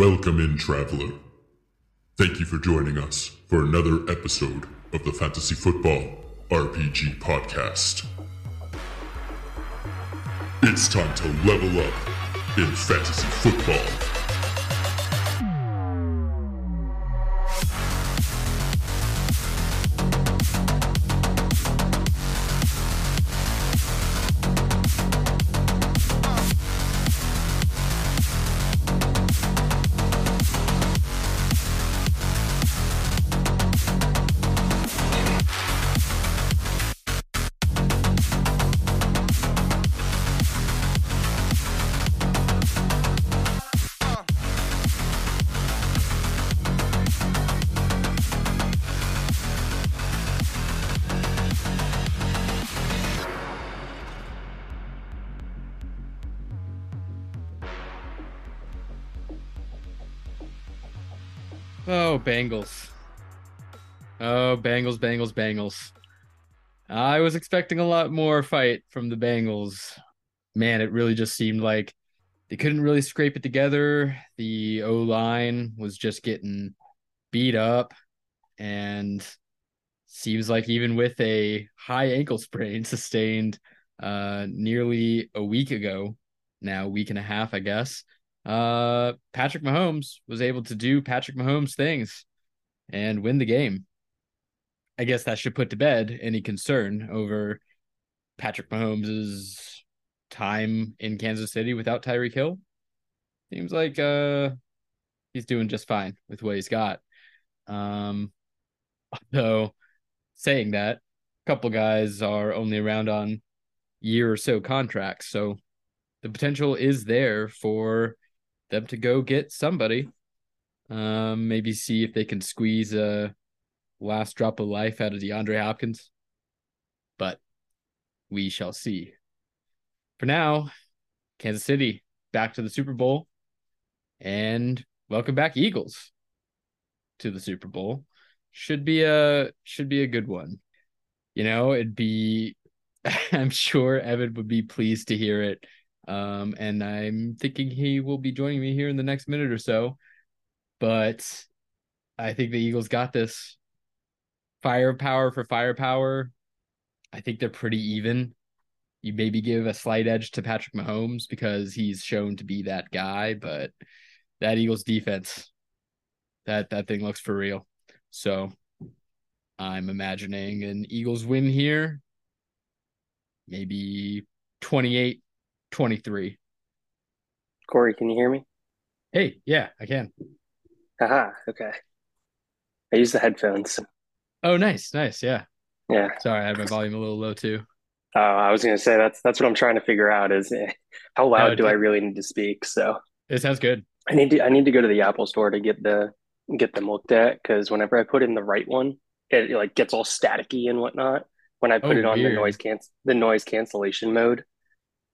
Welcome in, traveler. Thank you for joining us for another episode of the Fantasy Football RPG Podcast. It's time to level up in fantasy football. Bengals. Oh, Bengals, Bengals, Bengals. I was expecting a lot more fight from the Bengals. Man, it really just seemed like they couldn't really scrape it together. The O line was just getting beat up, and seems like even with a high ankle sprain sustained uh, nearly a week ago, now week and a half, I guess, uh, Patrick Mahomes was able to do Patrick Mahomes things and win the game. I guess that should put to bed any concern over Patrick Mahomes's time in Kansas City without Tyreek Hill. Seems like uh he's doing just fine with what he's got. Um though saying that, a couple guys are only around on year or so contracts, so the potential is there for them to go get somebody. Um, maybe see if they can squeeze a last drop of life out of DeAndre Hopkins. But we shall see. For now, Kansas City back to the Super Bowl. And welcome back, Eagles, to the Super Bowl. Should be a should be a good one. You know, it'd be I'm sure Evan would be pleased to hear it um, and I'm thinking he will be joining me here in the next minute or so. But I think the Eagles got this. Firepower for firepower. I think they're pretty even. You maybe give a slight edge to Patrick Mahomes because he's shown to be that guy, but that Eagles defense, that that thing looks for real. So I'm imagining an Eagles win here. Maybe 28 23. Corey, can you hear me? Hey, yeah, I can. Haha, okay. I use the headphones. Oh, nice, nice, yeah. Yeah. Sorry, I had my volume a little low too. Uh, I was gonna say that's that's what I'm trying to figure out is eh, how loud do I really need to speak? So it sounds good. I need to I need to go to the Apple store to get the get them looked at because whenever I put in the right one, it, it, like gets all staticky and whatnot. When I put oh, it on weird. the noise can the noise cancellation mode,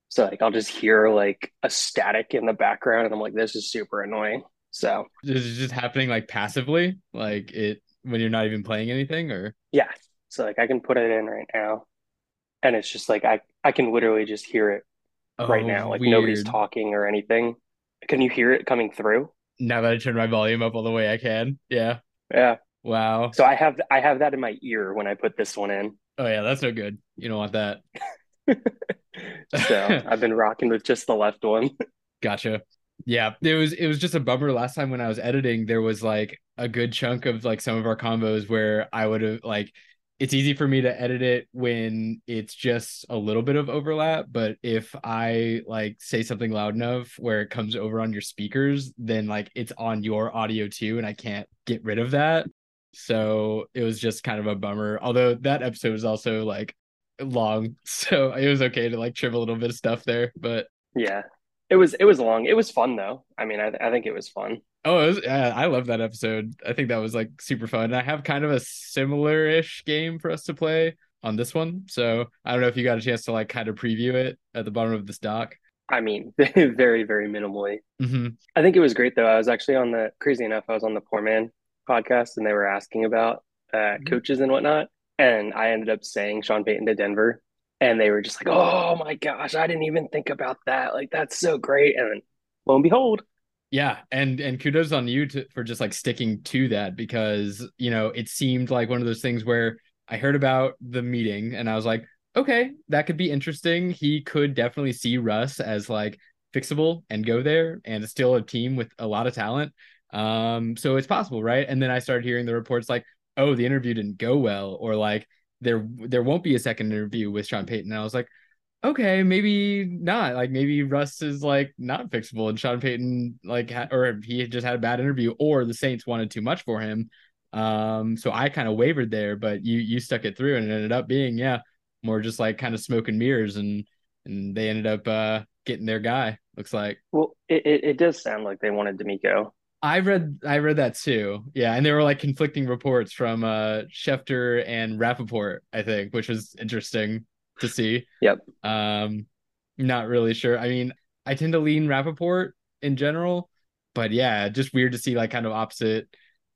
so like I'll just hear like a static in the background and I'm like, this is super annoying. So is it just happening like passively? Like it when you're not even playing anything or yeah. So like I can put it in right now and it's just like I, I can literally just hear it oh, right now. Like weird. nobody's talking or anything. Can you hear it coming through? Now that I turn my volume up all the way I can. Yeah. Yeah. Wow. So I have I have that in my ear when I put this one in. Oh yeah, that's no good. You don't want that. so I've been rocking with just the left one. Gotcha. Yeah, it was it was just a bummer last time when I was editing. There was like a good chunk of like some of our combos where I would have like it's easy for me to edit it when it's just a little bit of overlap but if i like say something loud enough where it comes over on your speakers then like it's on your audio too and i can't get rid of that so it was just kind of a bummer although that episode was also like long, so it was okay to like trim a little bit of stuff there. But yeah, it was it was long. It was fun though. I mean, I I think it was fun. Oh, it was, yeah, I love that episode. I think that was like super fun. I have kind of a similar ish game for us to play on this one, so I don't know if you got a chance to like kind of preview it at the bottom of this doc. I mean, very very minimally. Mm-hmm. I think it was great though. I was actually on the crazy enough. I was on the Poor Man podcast, and they were asking about uh, mm-hmm. coaches and whatnot. And I ended up saying Sean Payton to Denver. And they were just like, oh my gosh, I didn't even think about that. Like, that's so great. And then lo and behold, Yeah, and and kudos on you to, for just like sticking to that because you know it seemed like one of those things where I heard about the meeting and I was like, okay, that could be interesting. He could definitely see Russ as like fixable and go there, and still a team with a lot of talent. Um, so it's possible, right? And then I started hearing the reports like, oh, the interview didn't go well, or like there there won't be a second interview with Sean Payton. And I was like, okay, maybe not. Like maybe Russ is like not fixable, and Sean Payton like ha- or he just had a bad interview, or the Saints wanted too much for him. Um, so I kind of wavered there, but you you stuck it through, and it ended up being yeah, more just like kind of smoke and mirrors, and and they ended up uh getting their guy. Looks like. Well, it it, it does sound like they wanted DeMeco. I read I read that too. Yeah, and there were like conflicting reports from uh Schefter and Rappaport, I think, which was interesting to see. Yep. Um not really sure. I mean, I tend to lean Rappaport in general, but yeah, just weird to see like kind of opposite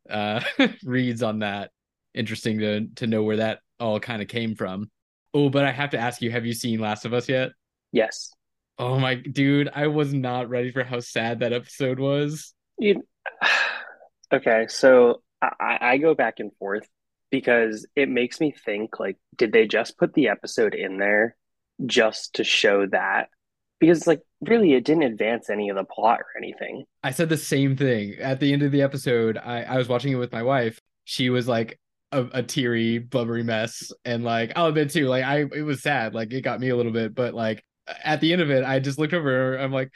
uh reads on that. Interesting to to know where that all kind of came from. Oh, but I have to ask you, have you seen Last of Us yet? Yes. Oh my dude, I was not ready for how sad that episode was. You, okay, so I, I go back and forth because it makes me think like, did they just put the episode in there just to show that? Because like really it didn't advance any of the plot or anything. I said the same thing. At the end of the episode, I, I was watching it with my wife. She was like a, a teary, blubbery mess. And like oh, I'll admit too, like I it was sad. Like it got me a little bit, but like at the end of it, I just looked over I'm like,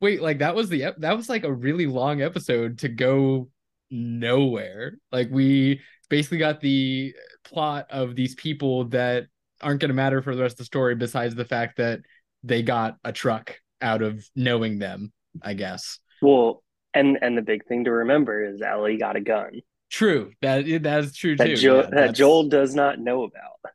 wait, like that was the that was like a really long episode to go nowhere. Like we basically got the plot of these people that aren't going to matter for the rest of the story besides the fact that they got a truck out of knowing them, I guess. Well, and and the big thing to remember is Ellie got a gun. True. That that is true that too. Jo- yeah, that Joel does not know about.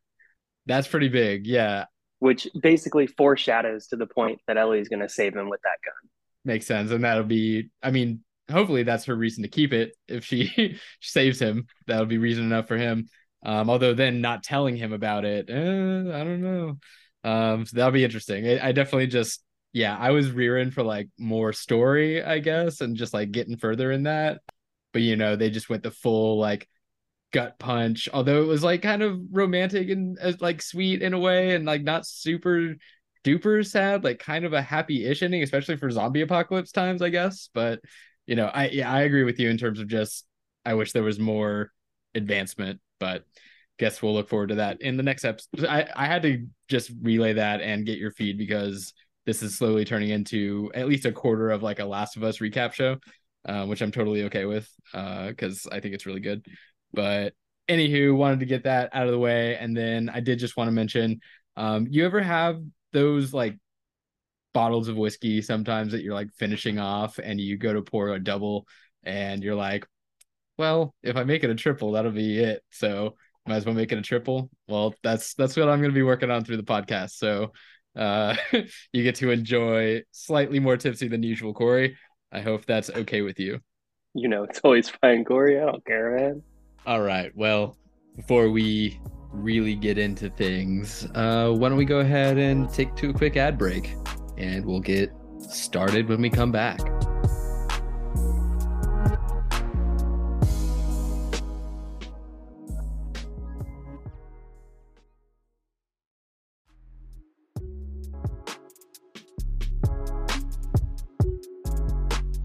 That's pretty big. Yeah. Which basically foreshadows to the point that Ellie's going to save him with that gun. Makes sense, and that'll be. I mean, hopefully that's her reason to keep it. If she saves him, that'll be reason enough for him. Um, although then not telling him about it, eh, I don't know. Um, so that'll be interesting. I, I definitely just, yeah, I was rearing for like more story, I guess, and just like getting further in that. But you know, they just went the full like gut punch. Although it was like kind of romantic and uh, like sweet in a way, and like not super duper sad, like kind of a happy-ish ending, especially for zombie apocalypse times, I guess. But you know, I yeah, I agree with you in terms of just I wish there was more advancement, but guess we'll look forward to that in the next episode. I, I had to just relay that and get your feed because this is slowly turning into at least a quarter of like a Last of Us recap show, uh, which I'm totally okay with because uh, I think it's really good. But anywho, wanted to get that out of the way, and then I did just want to mention, um, you ever have those like bottles of whiskey sometimes that you're like finishing off and you go to pour a double and you're like, well, if I make it a triple, that'll be it. So might as well make it a triple. Well, that's that's what I'm gonna be working on through the podcast. So uh you get to enjoy slightly more tipsy than usual, Corey. I hope that's okay with you. You know, it's always fine, Corey. I don't care, man. All right. Well, before we really get into things, uh, why don't we go ahead and take to a quick ad break? and we'll get started when we come back.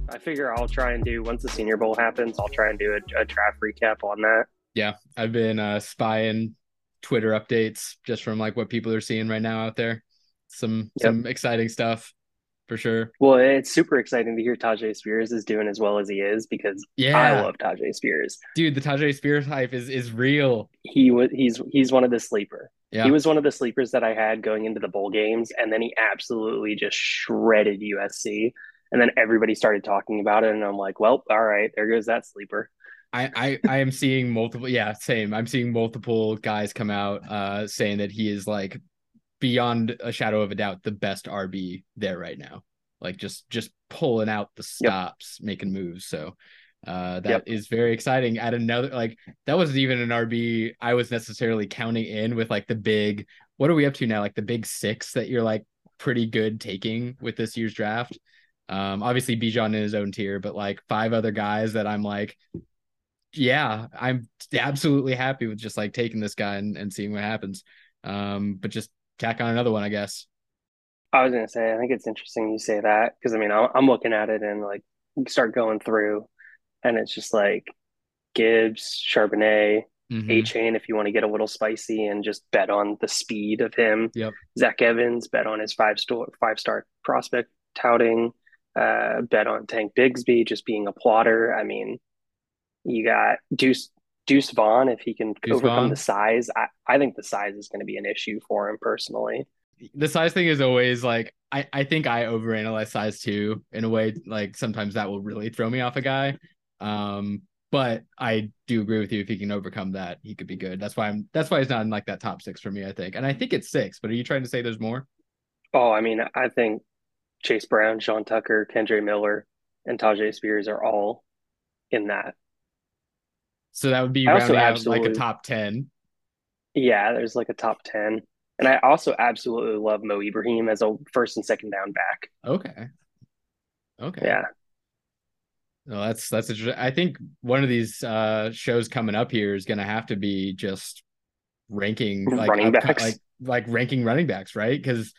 I figure I'll try and do once the Senior Bowl happens. I'll try and do a, a draft recap on that. Yeah, I've been uh, spying Twitter updates just from like what people are seeing right now out there some yep. some exciting stuff for sure. Well, it's super exciting to hear Tyjae Spears is doing as well as he is because yeah. I love Tyjae Spears. Dude, the Tyjae Spears hype is is real. He was he's he's one of the sleeper. Yeah. He was one of the sleepers that I had going into the bowl games, and then he absolutely just shredded USC. And then everybody started talking about it, and I'm like, well, all right, there goes that sleeper. I, I, I am seeing multiple yeah same i'm seeing multiple guys come out uh saying that he is like beyond a shadow of a doubt the best RB there right now. Like just just pulling out the stops, yep. making moves. So uh, that yep. is very exciting. At another like that wasn't even an RB I was necessarily counting in with like the big. What are we up to now? Like the big six that you're like pretty good taking with this year's draft. Um, obviously Bijan in his own tier, but like five other guys that I'm like, yeah, I'm absolutely happy with just like taking this guy and, and seeing what happens. Um, but just tack on another one, I guess. I was gonna say, I think it's interesting you say that because I mean, I'm looking at it and like start going through, and it's just like Gibbs, Charbonnet, mm-hmm. Achane if you want to get a little spicy and just bet on the speed of him. Yep. Zach Evans, bet on his five star five star prospect touting. Uh, bet on Tank Bigsby just being a plotter. I mean, you got Deuce Deuce Vaughn if he can Deuce overcome Vaughn. the size. I, I think the size is going to be an issue for him personally. The size thing is always like I, I think I overanalyze size too in a way like sometimes that will really throw me off a guy. Um, but I do agree with you. If he can overcome that, he could be good. That's why I'm. That's why he's not in like that top six for me. I think, and I think it's six. But are you trying to say there's more? Oh, I mean, I think Chase Brown, Sean Tucker, Kendre Miller, and Tyjae Spears are all in that. So that would be rounding out like a top ten. Yeah, there's like a top ten, and I also absolutely love Mo Ibrahim as a first and second down back. Okay. Okay. Yeah. No, that's that's interesting. I think one of these uh, shows coming up here is going to have to be just ranking like running backs, like like ranking running backs, right? Because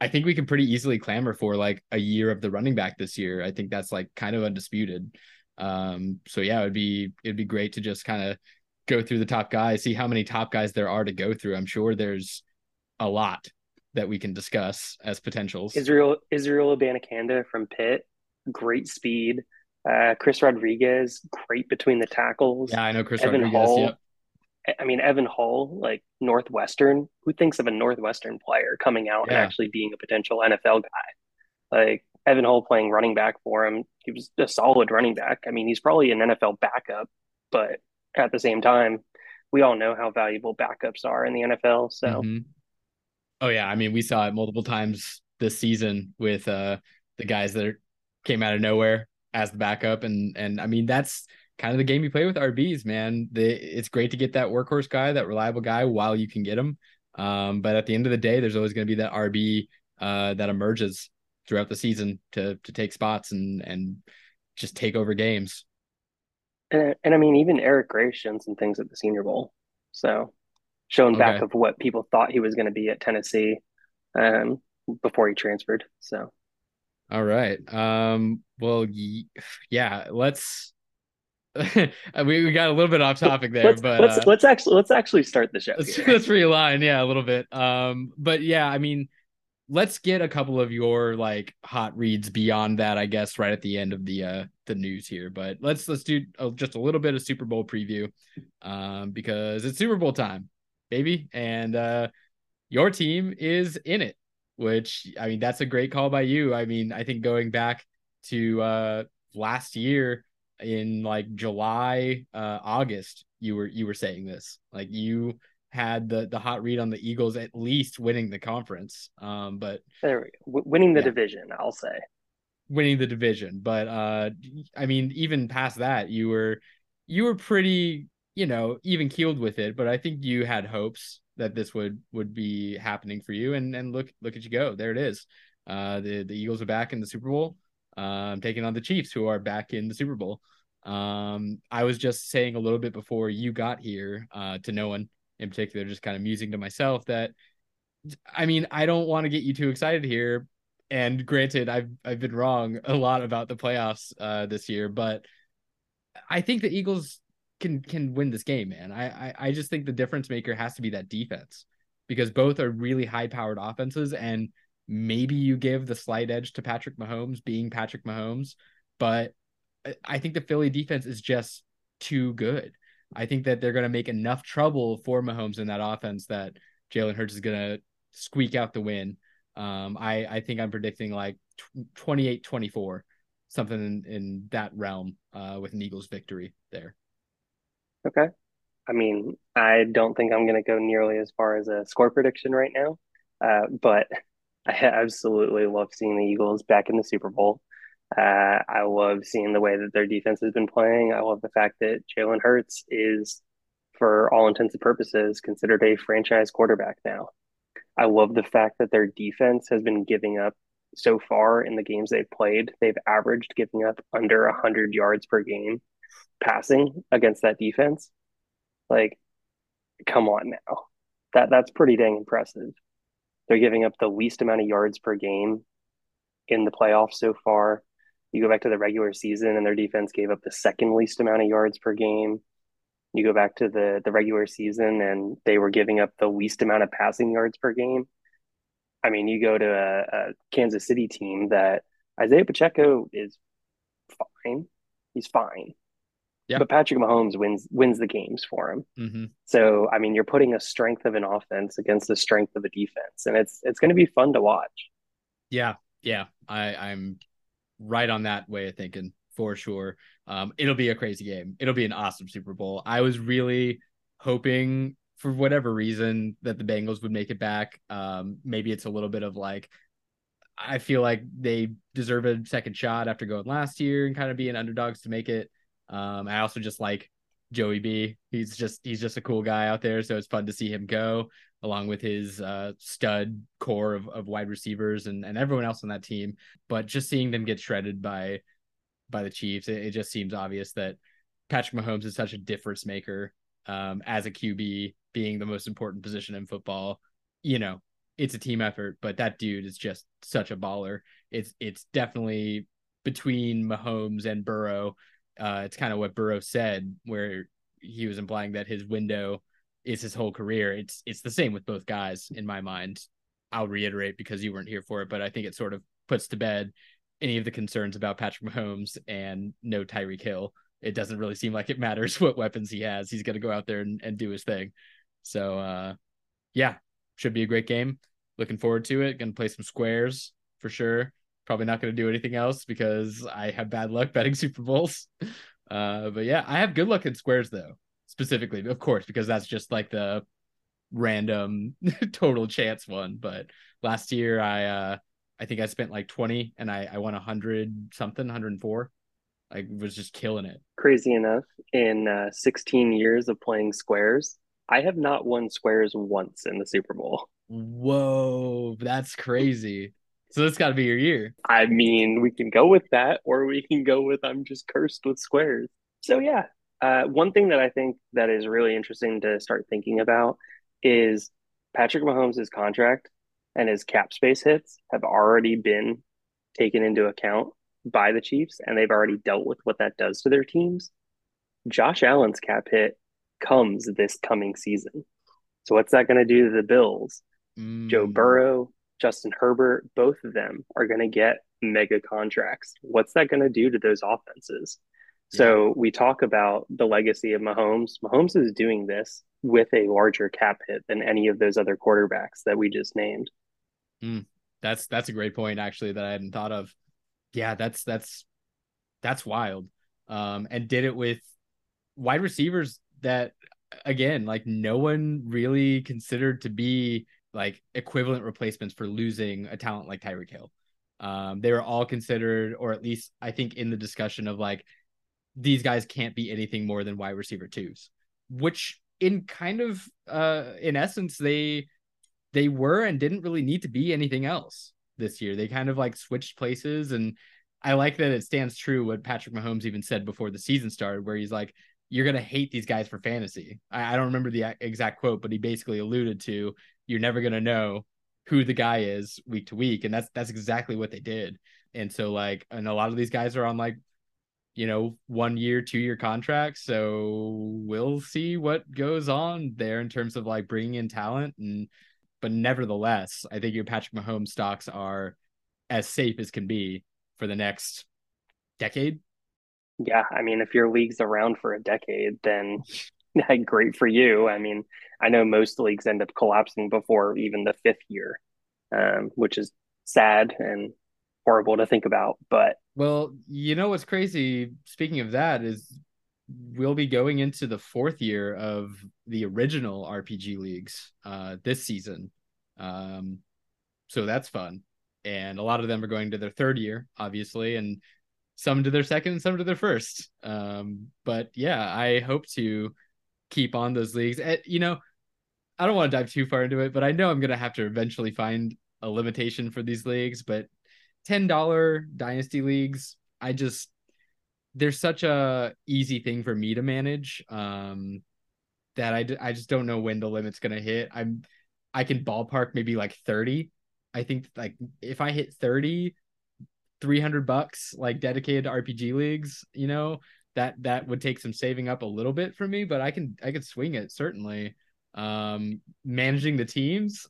I think we can pretty easily clamor for like a year of the running back this year. I think that's like kind of undisputed. Um, so yeah, it'd be it'd be great to just kind of go through the top guys, see how many top guys there are to go through. I'm sure there's a lot that we can discuss as potentials. Israel Israel Abanikanda from Pitt, great speed. Uh, Chris Rodriguez, great between the tackles. Yeah, I know Chris Evan Rodriguez. Hull, yep. I mean, Evan Hull, like Northwestern, who thinks of a Northwestern player coming out yeah. and actually being a potential NFL guy? Like Evan Hull playing running back for him. He was a solid running back. I mean, he's probably an NFL backup, but at the same time, we all know how valuable backups are in the NFL. So, mm-hmm. oh, yeah. I mean, we saw it multiple times this season with uh, the guys that came out of nowhere as the backup, and and I mean that's kind of the game you play with RBs, man. The, it's great to get that workhorse guy, that reliable guy, while you can get him. Um, but at the end of the day, there's always going to be that RB uh, that emerges throughout the season to to take spots and and just take over games. And and I mean, even Eric Gray shown some things at the Senior Bowl, so showing okay. back of what people thought he was going to be at Tennessee um, before he transferred. So all right. Um, well, yeah, let's. we, we got a little bit off topic there, let's, but let's uh, let's actually let's actually start the show. Let's, let's realign, yeah, a little bit. Um, but yeah, I mean, let's get a couple of your like hot reads beyond that, I guess, right at the end of the uh the news here. But let's let's do a, just a little bit of Super Bowl preview, um, because it's Super Bowl time, baby, and uh, your team is in it which I mean, that's a great call by you. I mean, I think going back to uh, last year in like July, uh, August, you were you were saying this like you had the the hot read on the Eagles at least winning the conference. Um, but there we go. W- winning the yeah. division, I'll say winning the division. But uh, I mean, even past that, you were you were pretty you know even keeled with it. But I think you had hopes that this would would be happening for you. And and look look at you go. There it is. Uh, the the Eagles are back in the Super Bowl. Um, taking on the Chiefs, who are back in the Super Bowl. Um, I was just saying a little bit before you got here, uh, to no one in particular, just kind of musing to myself that, I mean, I don't want to get you too excited here. And granted, I've I've been wrong a lot about the playoffs uh, this year, but I think the Eagles can can win this game, man. I, I I just think the difference maker has to be that defense because both are really high powered offenses and maybe you give the slight edge to Patrick Mahomes being Patrick Mahomes, but I think the Philly defense is just too good. I think that they're going to make enough trouble for Mahomes in that offense that Jalen Hurts is going to squeak out the win. Um, I, I think I'm predicting like 28 24, something in, in that realm uh, with an Eagles victory there. Okay. I mean, I don't think I'm going to go nearly as far as a score prediction right now, uh, but I absolutely love seeing the Eagles back in the Super Bowl. Uh, I love seeing the way that their defense has been playing. I love the fact that Jalen Hurts is, for all intents and purposes, considered a franchise quarterback now. I love the fact that their defense has been giving up so far in the games they've played, they've averaged giving up under 100 yards per game passing against that defense. Like, come on now. That that's pretty dang impressive. They're giving up the least amount of yards per game in the playoffs so far. You go back to the regular season and their defense gave up the second least amount of yards per game. You go back to the the regular season and they were giving up the least amount of passing yards per game. I mean, you go to a, a Kansas City team that Isaiah Pacheco is fine. He's fine. Yeah. But Patrick Mahomes wins wins the games for him. Mm-hmm. So I mean, you're putting a strength of an offense against the strength of a defense, and it's it's going to be fun to watch. Yeah, yeah, I I'm right on that way of thinking for sure. Um, it'll be a crazy game. It'll be an awesome Super Bowl. I was really hoping for whatever reason that the Bengals would make it back. Um, maybe it's a little bit of like I feel like they deserve a second shot after going last year and kind of being underdogs to make it. Um, I also just like Joey B. He's just he's just a cool guy out there, so it's fun to see him go along with his uh, stud core of, of wide receivers and, and everyone else on that team. But just seeing them get shredded by by the Chiefs, it, it just seems obvious that Patrick Mahomes is such a difference maker um, as a QB, being the most important position in football. You know, it's a team effort, but that dude is just such a baller. It's it's definitely between Mahomes and Burrow. Uh, it's kind of what Burrow said, where he was implying that his window is his whole career. It's it's the same with both guys in my mind. I'll reiterate because you weren't here for it, but I think it sort of puts to bed any of the concerns about Patrick Mahomes and no Tyreek Hill. It doesn't really seem like it matters what weapons he has. He's going to go out there and, and do his thing. So, uh, yeah, should be a great game. Looking forward to it. Going to play some squares for sure. Probably not going to do anything else because I have bad luck betting Super Bowls. Uh, but yeah, I have good luck in squares though specifically, of course, because that's just like the random total chance one. But last year I uh I think I spent like 20 and I, I won 100 something, 104. I was just killing it. Crazy enough, in uh, 16 years of playing squares, I have not won squares once in the Super Bowl. Whoa, that's crazy. So that's got to be your year. I mean, we can go with that, or we can go with I'm just cursed with squares. So yeah, uh, one thing that I think that is really interesting to start thinking about is Patrick Mahomes' contract and his cap space hits have already been taken into account by the Chiefs, and they've already dealt with what that does to their teams. Josh Allen's cap hit comes this coming season. So what's that going to do to the Bills? Mm. Joe Burrow, Justin Herbert, both of them are going to get mega contracts. What's that going to do to those offenses? So we talk about the legacy of Mahomes. Mahomes is doing this with a larger cap hit than any of those other quarterbacks that we just named. Mm, that's that's a great point actually that I hadn't thought of. Yeah, that's that's that's wild. Um, and did it with wide receivers that again, like no one really considered to be like equivalent replacements for losing a talent like Tyreek Hill. Um, they were all considered, or at least I think in the discussion of like these guys can't be anything more than wide receiver twos, which in kind of uh in essence they they were and didn't really need to be anything else this year. They kind of like switched places and I like that it stands true what Patrick Mahomes even said before the season started, where he's like, You're gonna hate these guys for fantasy. I, I don't remember the exact quote, but he basically alluded to you're never gonna know who the guy is week to week. And that's that's exactly what they did. And so like and a lot of these guys are on like you know, one year, two year contracts. So we'll see what goes on there in terms of like bringing in talent. And, but nevertheless, I think your Patrick Mahomes stocks are as safe as can be for the next decade. Yeah. I mean, if your league's around for a decade, then great for you. I mean, I know most leagues end up collapsing before even the fifth year, um, which is sad and horrible to think about. But well, you know what's crazy? Speaking of that, is we'll be going into the fourth year of the original RPG leagues uh, this season. Um, so that's fun. And a lot of them are going to their third year, obviously, and some to their second some to their first. Um, but yeah, I hope to keep on those leagues. And, you know, I don't want to dive too far into it, but I know I'm going to have to eventually find a limitation for these leagues. But $10 dynasty leagues, I just there's such a easy thing for me to manage um that I, I just don't know when the limit's going to hit. I'm I can ballpark maybe like 30. I think like if I hit 30 300 bucks like dedicated to RPG leagues, you know, that that would take some saving up a little bit for me, but I can I could swing it certainly. Um managing the teams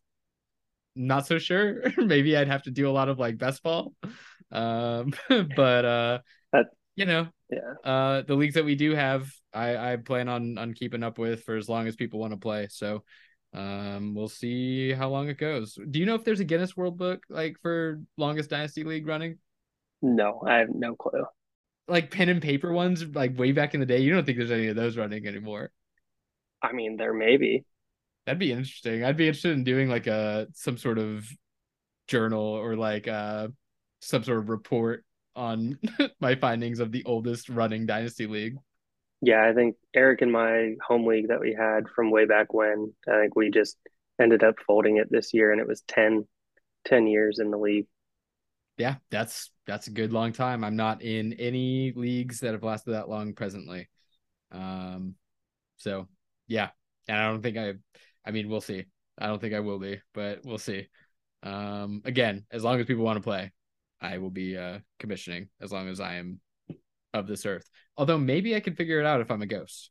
not so sure. maybe I'd have to do a lot of like best ball. Um but uh that you know, yeah. Uh, the leagues that we do have, I I plan on on keeping up with for as long as people want to play. So, um, we'll see how long it goes. Do you know if there's a Guinness World Book like for longest dynasty league running? No, I have no clue. Like pen and paper ones, like way back in the day. You don't think there's any of those running anymore? I mean, there may be. That'd be interesting. I'd be interested in doing like a some sort of journal or like uh some sort of report on my findings of the oldest running dynasty league. Yeah, I think Eric and my home league that we had from way back when, I think we just ended up folding it this year and it was 10, 10 years in the league. Yeah, that's that's a good long time. I'm not in any leagues that have lasted that long presently. Um so yeah. And I don't think I I mean we'll see. I don't think I will be, but we'll see. Um again, as long as people want to play, I will be uh, commissioning as long as I am of this earth. Although maybe I can figure it out if I'm a ghost.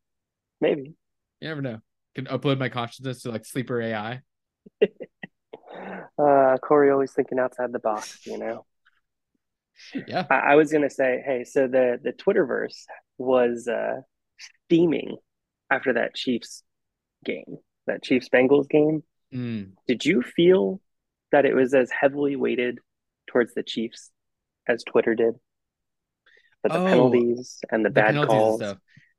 Maybe. You never know. Can upload my consciousness to like sleeper AI. uh, Corey always thinking outside the box, you know. Yeah. I, I was gonna say, hey, so the the Twitterverse was uh steaming after that Chiefs game, that Chiefs Bengals game. Mm. Did you feel that it was as heavily weighted towards the Chiefs as Twitter did. But the oh, penalties and the, the bad calls.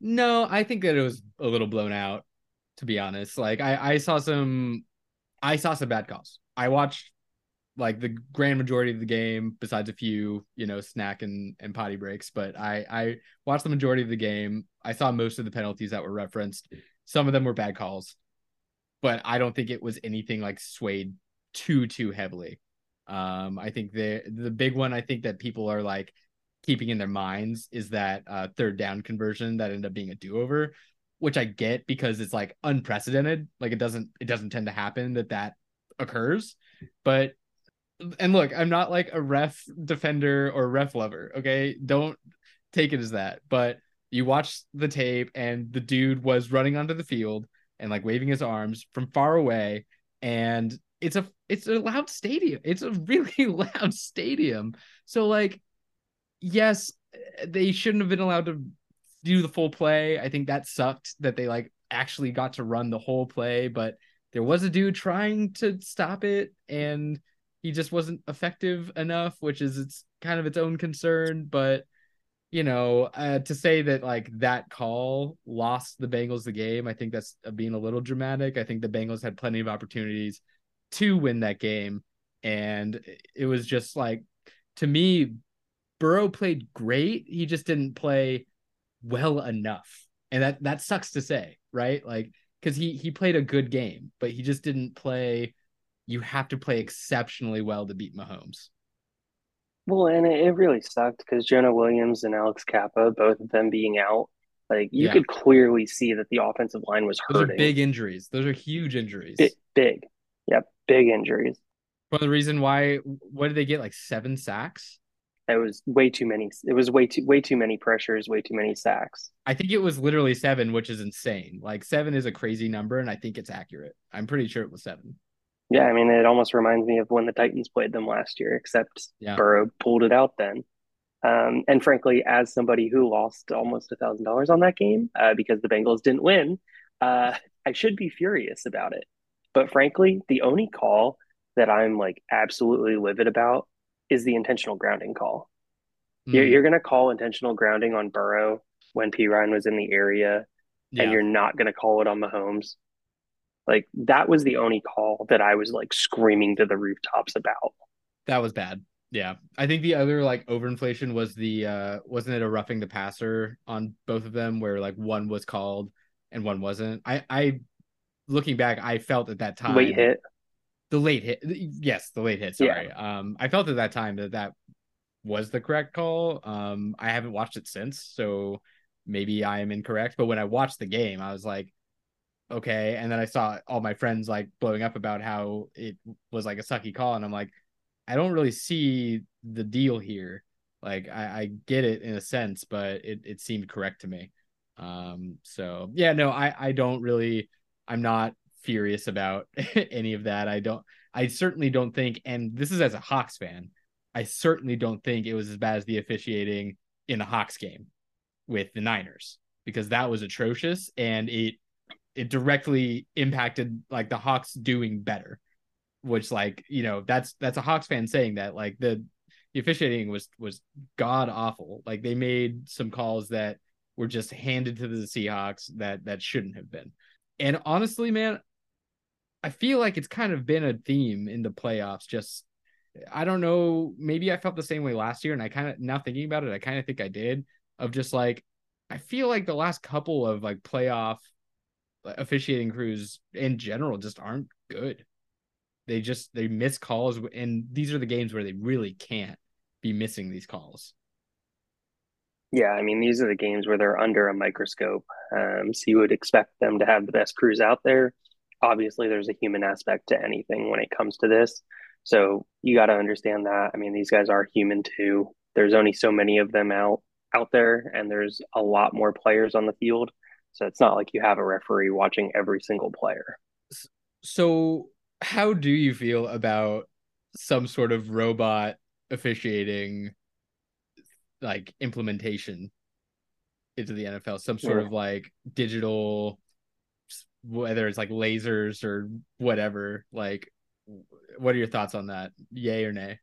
No, I think that it was a little blown out, to be honest. Like I, I saw some I saw some bad calls. I watched like the grand majority of the game, besides a few, you know, snack and, and potty breaks. But I I watched the majority of the game. I saw most of the penalties that were referenced. Some of them were bad calls, but I don't think it was anything like swayed too too heavily. Um, I think the the big one I think that people are like keeping in their minds is that uh, third down conversion that ended up being a do over, which I get because it's like unprecedented. Like it doesn't it doesn't tend to happen that that occurs, but and look, I'm not like a ref defender or ref lover. Okay, don't take it as that. But you watch the tape and the dude was running onto the field and like waving his arms from far away and it's a it's a loud stadium. It's a really loud stadium. So like yes, they shouldn't have been allowed to do the full play. I think that sucked that they like actually got to run the whole play, but there was a dude trying to stop it and he just wasn't effective enough, which is it's kind of its own concern, but you know, uh, to say that like that call lost the Bengals the game, I think that's being a little dramatic. I think the Bengals had plenty of opportunities to win that game. And it was just like, to me, Burrow played great. He just didn't play well enough. And that, that sucks to say, right? Like, because he, he played a good game, but he just didn't play. You have to play exceptionally well to beat Mahomes. Well, and it really sucked because Jonah Williams and Alex Cappa, both of them being out, like you yeah. could clearly see that the offensive line was hurting. Those are big injuries. Those are huge injuries. Big, big. Yep, big injuries. Well, the reason why, what did they get? Like seven sacks? It was way too many. It was way too way too many pressures, way too many sacks. I think it was literally seven, which is insane. Like seven is a crazy number, and I think it's accurate. I'm pretty sure it was seven. Yeah, I mean, it almost reminds me of when the Titans played them last year, except yeah. Burrow pulled it out then. Um, and frankly, as somebody who lost almost a thousand dollars on that game uh, because the Bengals didn't win, uh, I should be furious about it. But frankly, the only call that I'm like absolutely livid about is the intentional grounding call. Mm. You're, you're going to call intentional grounding on Burrow when P Ryan was in the area, yeah. and you're not going to call it on Mahomes. Like that was the only call that I was like screaming to the rooftops about. That was bad. Yeah. I think the other like overinflation was the uh wasn't it a roughing the passer on both of them where like one was called and one wasn't. I I looking back, I felt at that time late hit. The late hit, yes, the late hit. Sorry, yeah. um, I felt at that time that that was the correct call. Um, I haven't watched it since, so maybe I am incorrect. But when I watched the game, I was like, okay. And then I saw all my friends like blowing up about how it was like a sucky call, and I'm like, I don't really see the deal here. Like I, I get it in a sense, but it, it seemed correct to me. Um, so yeah, no, I, I don't really I'm not furious about any of that. I don't I certainly don't think, and this is as a Hawks fan, I certainly don't think it was as bad as the officiating in the Hawks game with the Niners because that was atrocious and it it directly impacted like the Hawks doing better. Which like, you know, that's that's a Hawks fan saying that like the the officiating was was god awful. Like they made some calls that were just handed to the Seahawks that that shouldn't have been. And honestly, man, I feel like it's kind of been a theme in the playoffs. Just I don't know, maybe I felt the same way last year, and I kind of now thinking about it, I kind of think I did. Of just like I feel like the last couple of like playoff officiating crews in general just aren't good. They just they miss calls, and these are the games where they really can't be missing these calls. Yeah, I mean these are the games where they're under a microscope, um, so you would expect them to have the best crews out there. Obviously, there's a human aspect to anything when it comes to this, so you got to understand that. I mean, these guys are human too. There's only so many of them out out there, and there's a lot more players on the field. So it's not like you have a referee watching every single player. So, how do you feel about some sort of robot officiating, like implementation into the NFL? Some sort yeah. of like digital, whether it's like lasers or whatever. Like, what are your thoughts on that? Yay or nay?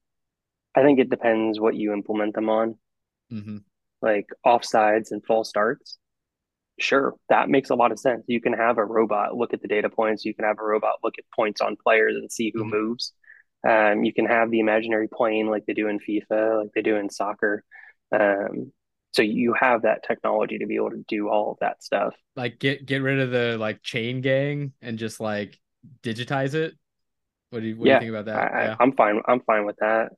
I think it depends what you implement them on. Mm-hmm. Like offsides and false starts Sure, that makes a lot of sense. You can have a robot look at the data points. You can have a robot look at points on players and see who mm-hmm. moves. Um, you can have the imaginary plane like they do in FIFA, like they do in soccer. Um, so you have that technology to be able to do all of that stuff. Like get get rid of the like chain gang and just like digitize it. What do you what yeah, do you think about that? I, yeah. I'm fine. I'm fine with that.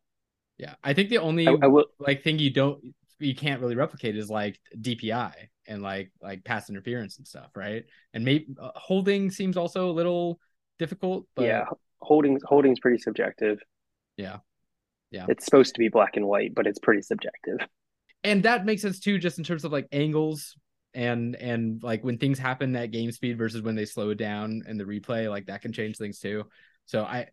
Yeah, I think the only I, I will, like thing you don't you can't really replicate is like DPI and like like pass interference and stuff, right? And maybe uh, holding seems also a little difficult. But... Yeah, holding holding's pretty subjective. Yeah, yeah. It's supposed to be black and white, but it's pretty subjective. And that makes sense too, just in terms of like angles and and like when things happen at game speed versus when they slow it down and the replay, like that can change things too. So I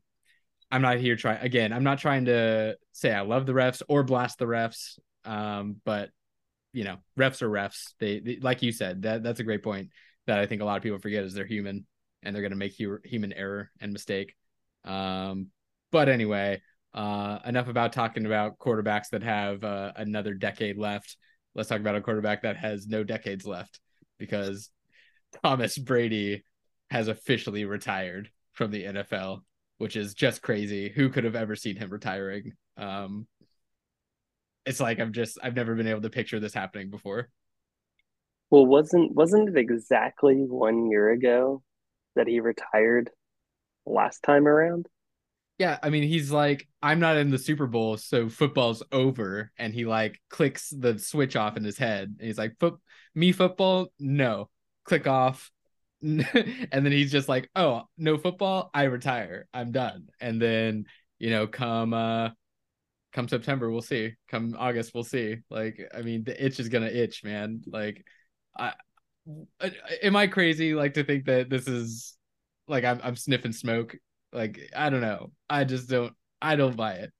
I'm not here trying again, I'm not trying to say I love the refs or blast the refs. Um, but you know, refs are refs. They, they, like you said, that that's a great point that I think a lot of people forget is they're human and they're going to make hu- human error and mistake. Um, but anyway, uh, enough about talking about quarterbacks that have uh, another decade left. Let's talk about a quarterback that has no decades left because Thomas Brady has officially retired from the NFL, which is just crazy. Who could have ever seen him retiring? Um, it's like I'm just I've never been able to picture this happening before. Well, wasn't wasn't it exactly one year ago that he retired last time around? Yeah, I mean he's like I'm not in the Super Bowl, so football's over, and he like clicks the switch off in his head, and he's like, "Foot me football, no, click off." and then he's just like, "Oh, no football, I retire. I'm done." And then you know, come uh come September, we'll see. Come August, we'll see. Like, I mean, the itch is gonna itch, man. Like, I am I crazy like to think that this is like I'm I'm sniffing smoke. Like, I don't know. I just don't. I don't buy it.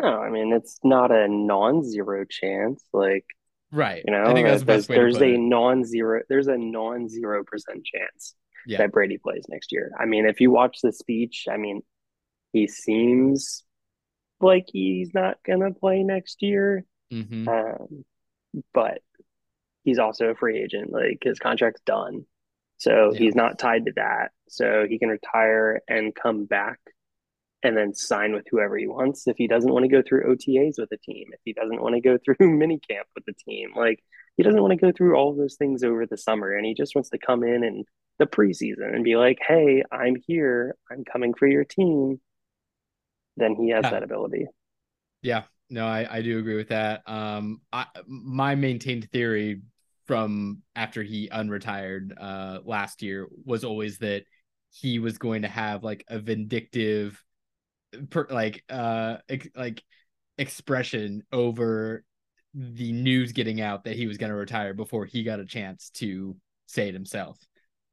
No, I mean it's not a non-zero chance. Like, right? You know, I the there's, there's a non-zero. There's a non-zero percent chance yeah. that Brady plays next year. I mean, if you watch the speech, I mean, he seems like he's not gonna play next year. Mm-hmm. Um, but he's also a free agent. Like his contract's done, so yeah. he's not tied to that. So he can retire and come back, and then sign with whoever he wants. If he doesn't want to go through OTAs with a team, if he doesn't want to go through minicamp with the team, like he doesn't want to go through all those things over the summer, and he just wants to come in and the preseason and be like, "Hey, I'm here. I'm coming for your team." Then he has yeah. that ability. Yeah, no, I, I do agree with that. Um, I, my maintained theory from after he unretired uh last year was always that he was going to have like a vindictive, per, like uh ex, like expression over the news getting out that he was going to retire before he got a chance to say it himself.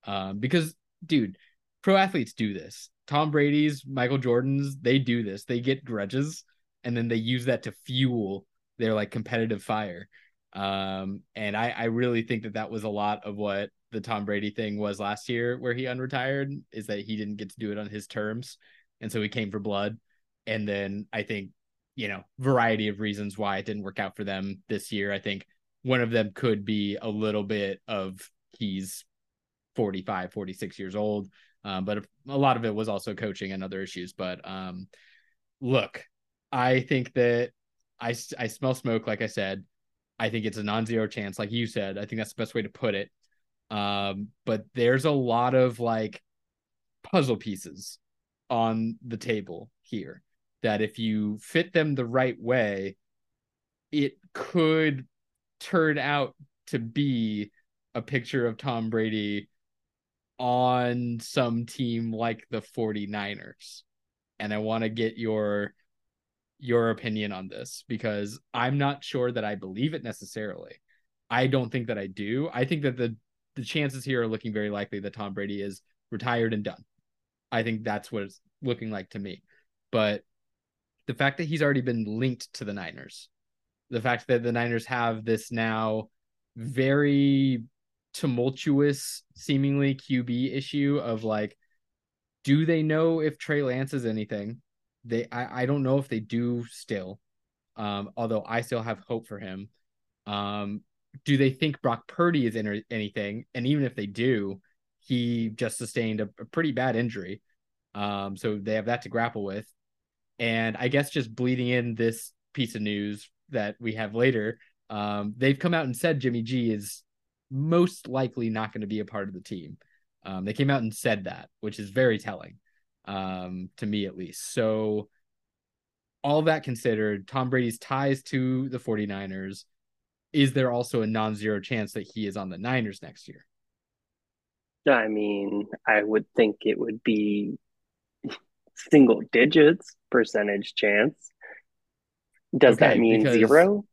Um, because dude, pro athletes do this. Tom Brady's, Michael Jordan's, they do this. They get grudges and then they use that to fuel their like competitive fire. Um, and I, I really think that that was a lot of what the Tom Brady thing was last year, where he unretired, is that he didn't get to do it on his terms, and so he came for blood. And then I think, you know, variety of reasons why it didn't work out for them this year. I think one of them could be a little bit of he's 45, 46 years old. Um, but a lot of it was also coaching and other issues. But um, look, I think that I, I smell smoke, like I said. I think it's a non zero chance, like you said. I think that's the best way to put it. Um, but there's a lot of like puzzle pieces on the table here that if you fit them the right way, it could turn out to be a picture of Tom Brady on some team like the 49ers. And I want to get your your opinion on this because I'm not sure that I believe it necessarily. I don't think that I do. I think that the the chances here are looking very likely that Tom Brady is retired and done. I think that's what it's looking like to me. But the fact that he's already been linked to the Niners, the fact that the Niners have this now very tumultuous, seemingly QB issue of like, do they know if Trey Lance is anything? They, I, I don't know if they do still. Um, although I still have hope for him. Um, do they think Brock Purdy is in anything? And even if they do, he just sustained a, a pretty bad injury. Um, so they have that to grapple with. And I guess just bleeding in this piece of news that we have later, um, they've come out and said Jimmy G is most likely not going to be a part of the team. Um, they came out and said that, which is very telling um, to me at least. So, all that considered, Tom Brady's ties to the 49ers, is there also a non zero chance that he is on the Niners next year? I mean, I would think it would be single digits percentage chance. Does okay, that mean zero?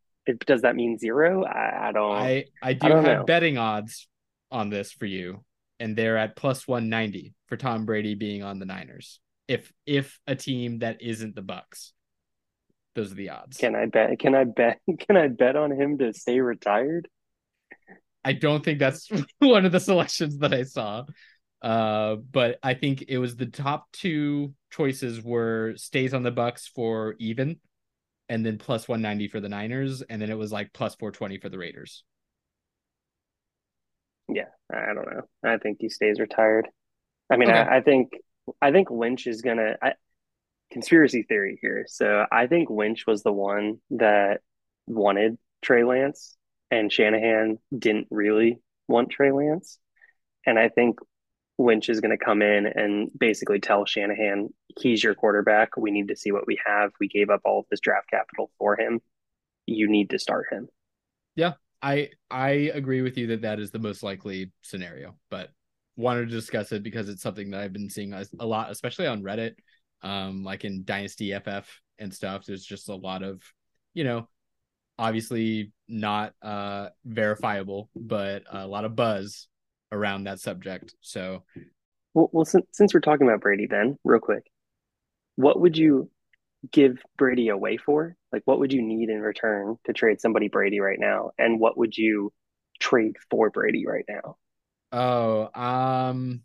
Does that mean zero? I, I don't. I I do I have know. betting odds on this for you, and they're at plus one ninety for Tom Brady being on the Niners. If if a team that isn't the Bucks, those are the odds. Can I bet? Can I bet? Can I bet on him to stay retired? I don't think that's one of the selections that I saw. Uh, but I think it was the top two choices were stays on the Bucks for even and then plus 190 for the Niners, and then it was like plus 420 for the Raiders. Yeah, I don't know. I think he stays retired. I mean, okay. I, I, think I think Lynch is gonna. I, conspiracy theory here. So I think Lynch was the one that wanted Trey Lance, and Shanahan didn't really want Trey Lance. And I think Lynch is going to come in and basically tell Shanahan, he's your quarterback. We need to see what we have. We gave up all of this draft capital for him. You need to start him. Yeah, I I agree with you that that is the most likely scenario, but wanted to discuss it because it's something that I've been seeing a lot, especially on Reddit, um, like in Dynasty FF and stuff. There's just a lot of, you know, obviously not uh verifiable, but a lot of buzz around that subject. So, well, well since, since we're talking about Brady, then real quick, what would you give Brady away for? Like, what would you need in return to trade somebody Brady right now? And what would you trade for Brady right now? Oh, um,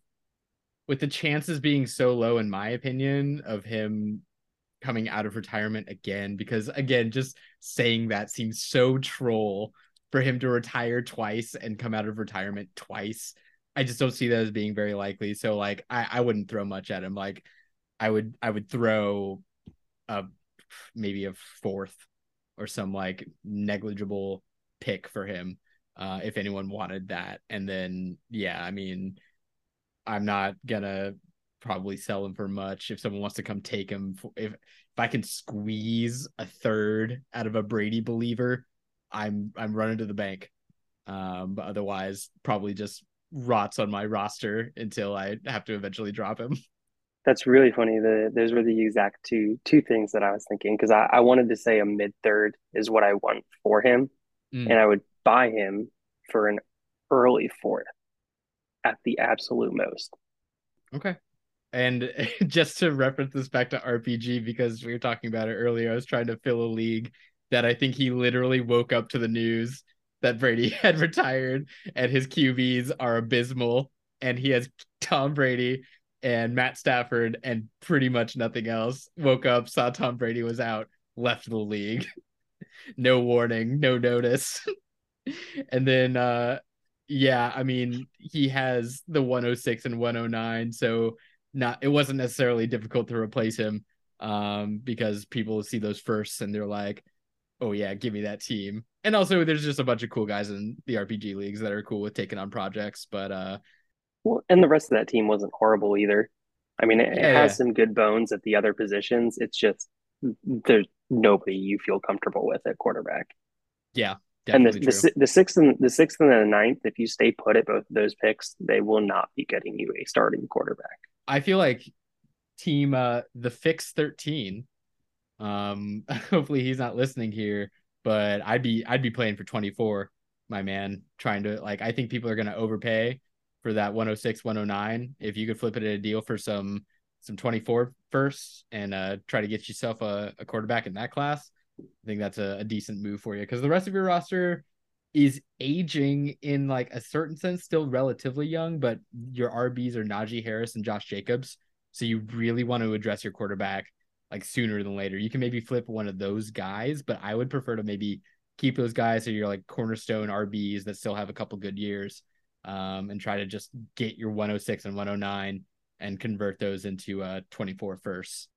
with the chances being so low, in my opinion, of him coming out of retirement again, because again, just saying that seems so troll for him to retire twice and come out of retirement twice. I just don't see that as being very likely. So like I, I wouldn't throw much at him. Like I would I would throw a maybe a fourth or some like negligible pick for him uh if anyone wanted that. And then yeah, I mean I'm not gonna probably sell him for much if someone wants to come take him if if I can squeeze a third out of a Brady believer, I'm I'm running to the bank. Um, but otherwise, probably just rots on my roster until I have to eventually drop him. That's really funny. The those were the exact two two things that I was thinking because I, I wanted to say a mid third is what I want for him, mm. and I would buy him for an early fourth at the absolute most. Okay. And just to reference this back to RPG because we were talking about it earlier, I was trying to fill a league that I think he literally woke up to the news that Brady had retired and his QBs are abysmal and he has Tom Brady and Matt Stafford and pretty much nothing else. Woke up, saw Tom Brady was out, left the league. no warning, no notice. and then uh yeah, I mean, he has the 106 and 109, so not it wasn't necessarily difficult to replace him um because people see those firsts and they're like, "Oh yeah, give me that team." And also there's just a bunch of cool guys in the RPG leagues that are cool with taking on projects, but uh well, and the rest of that team wasn't horrible either. I mean, it, yeah, it has yeah. some good bones at the other positions. It's just there's nobody you feel comfortable with at quarterback. Yeah, and the, the, the sixth and the sixth and the ninth, if you stay put at both of those picks, they will not be getting you a starting quarterback. I feel like team uh the fix 13 um hopefully he's not listening here but i'd be i'd be playing for 24 my man trying to like i think people are to overpay for that 106 109 if you could flip it at a deal for some some 24 first and uh try to get yourself a, a quarterback in that class i think that's a, a decent move for you. Because the rest of your roster is aging in like a certain sense still relatively young but your rbs are najee harris and josh jacobs. So you really want to address your quarterback like sooner than later you can maybe flip one of those guys but i would prefer to maybe keep those guys so you're like cornerstone rbs that still have a couple good years um, and try to just get your 106 and 109 and convert those into uh 24 firsts.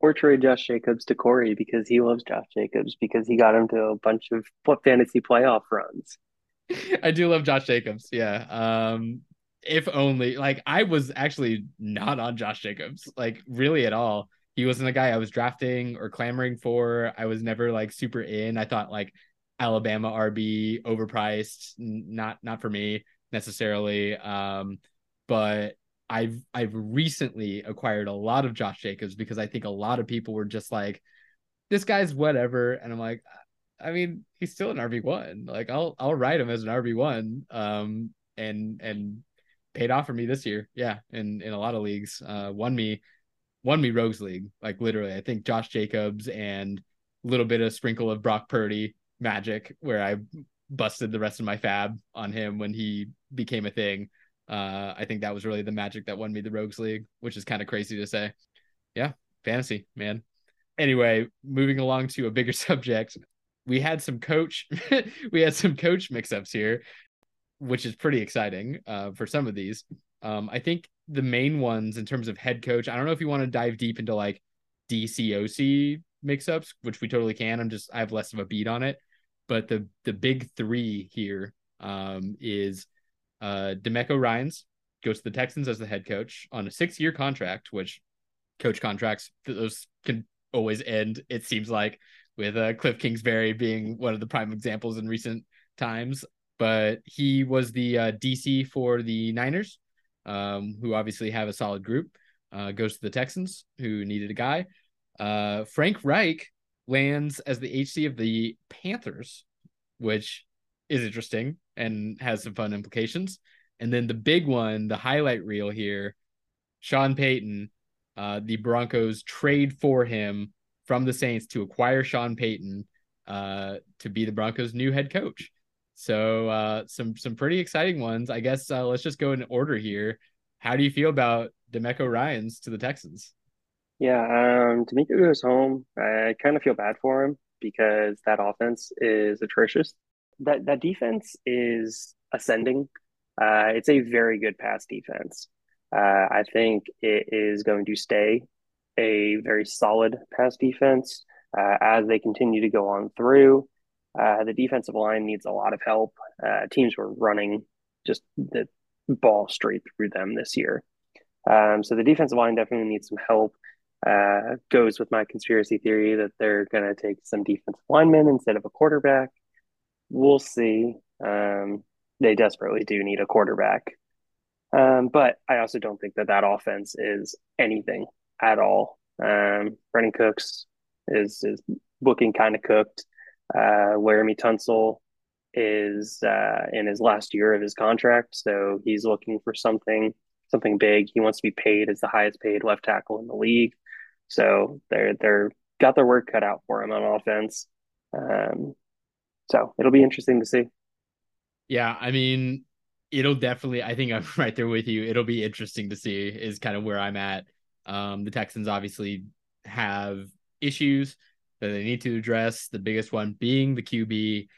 Or trade Josh Jacobs to Corey because he loves Josh Jacobs because he got him to a bunch of fantasy playoff runs. I do love Josh Jacobs. Yeah. Um, if only like I was actually not on Josh Jacobs, like really at all. He wasn't a guy I was drafting or clamoring for. I was never like super in. I thought like Alabama RB overpriced, not not for me necessarily. Um, but I've I've recently acquired a lot of Josh Jacobs because I think a lot of people were just like, this guy's whatever, and I'm like, I mean, he's still an RB one. Like I'll I'll write him as an RB one. Um, and and paid off for me this year. Yeah, in in a lot of leagues, uh, won me won me Rogues League. Like literally, I think Josh Jacobs and a little bit of sprinkle of Brock Purdy magic, where I busted the rest of my FAAB on him when he became a thing. Uh, I think that was really the magic that won me the Rogues League, which is kind of crazy to say. Yeah, fantasy, man. Anyway, moving along to a bigger subject, we had some coach, we had some coach mix-ups here, which is pretty exciting uh, for some of these. Um, I think the main ones in terms of head coach. I don't know if you want to dive deep into like DCOC mix-ups, which we totally can. I'm just I have less of a beat on it but the the big three here um, is uh, DeMeco Ryans goes to the Texans as the head coach on a six year contract, which coach contracts those can always end. It seems like with uh, Cliff Kingsbury being one of the prime examples in recent times. But he was the uh, DC for the Niners, um, who obviously have a solid group. Uh, goes to the Texans, who needed a guy. Uh, Frank Reich lands as the HC of the Panthers, which is interesting and has some fun implications. And then the big one, the highlight reel here, Sean Payton, uh, the Broncos trade for him from the Saints to acquire Sean Payton uh, to be the Broncos' new head coach. So uh, some some pretty exciting ones. I guess uh, let's just go in order here. How do you feel about DeMeco Ryans to the Texans? Yeah, um, goes home. I kind of feel bad for him because that offense is atrocious. That that defense is ascending. Uh, it's a very good pass defense. Uh, I think it is going to stay a very solid pass defense uh, as they continue to go on through. Uh, the defensive line needs a lot of help. Uh, teams were running just the ball straight through them this year. Um, so the defensive line definitely needs some help. uh, goes with my conspiracy theory that they're going to take some defensive linemen instead of a quarterback. We'll see. Um, they desperately do need a quarterback. Um, but I also don't think that that offense is anything at all. Um, Brandin Cooks is is looking kind of cooked. Uh, Laremy Tunsil is uh, in his last year of his contract, so he's looking for something something big. He wants to be paid as the highest paid left tackle in the league. So they're they're got their work cut out for him on offense. Um, so it'll be interesting to see. Yeah, I mean, it'll definitely. I think I'm right there with you. It'll be interesting to see. Is kind of where I'm at. Um, the Texans obviously have issues that they need to address. The biggest one being the QB.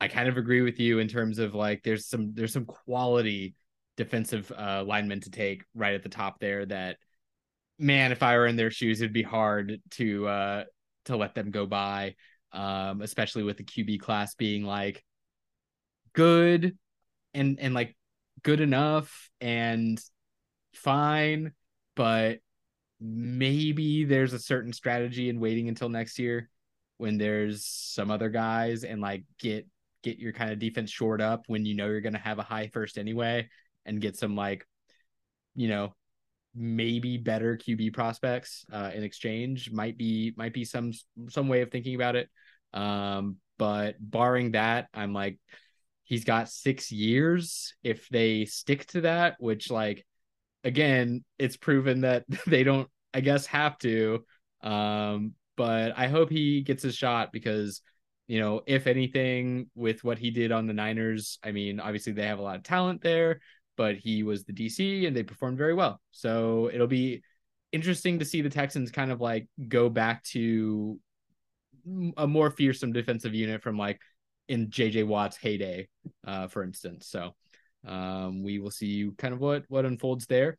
I kind of agree with you in terms of like there's some there's some quality defensive uh, linemen to take right at the top there that man if I were in their shoes it'd be hard to uh to let them go by um especially with the QB class being like good and and like good enough and fine but maybe there's a certain strategy in waiting until next year when there's some other guys and like get get your kind of defense shored up when you know you're going to have a high first anyway and get some like you know maybe better QB prospects uh, in exchange might be might be some some way of thinking about it. Um, but barring that, I'm like he's got six years if they stick to that, which like again, it's proven that they don't, I guess, have to. Um, but I hope he gets his shot because you know, if anything, with what he did on the Niners, I mean, obviously they have a lot of talent there, but he was the DC and they performed very well. So it'll be interesting to see the Texans kind of like go back to a more fearsome defensive unit from like in JJ Watt's heyday, uh, for instance. So um, we will see kind of what what unfolds there.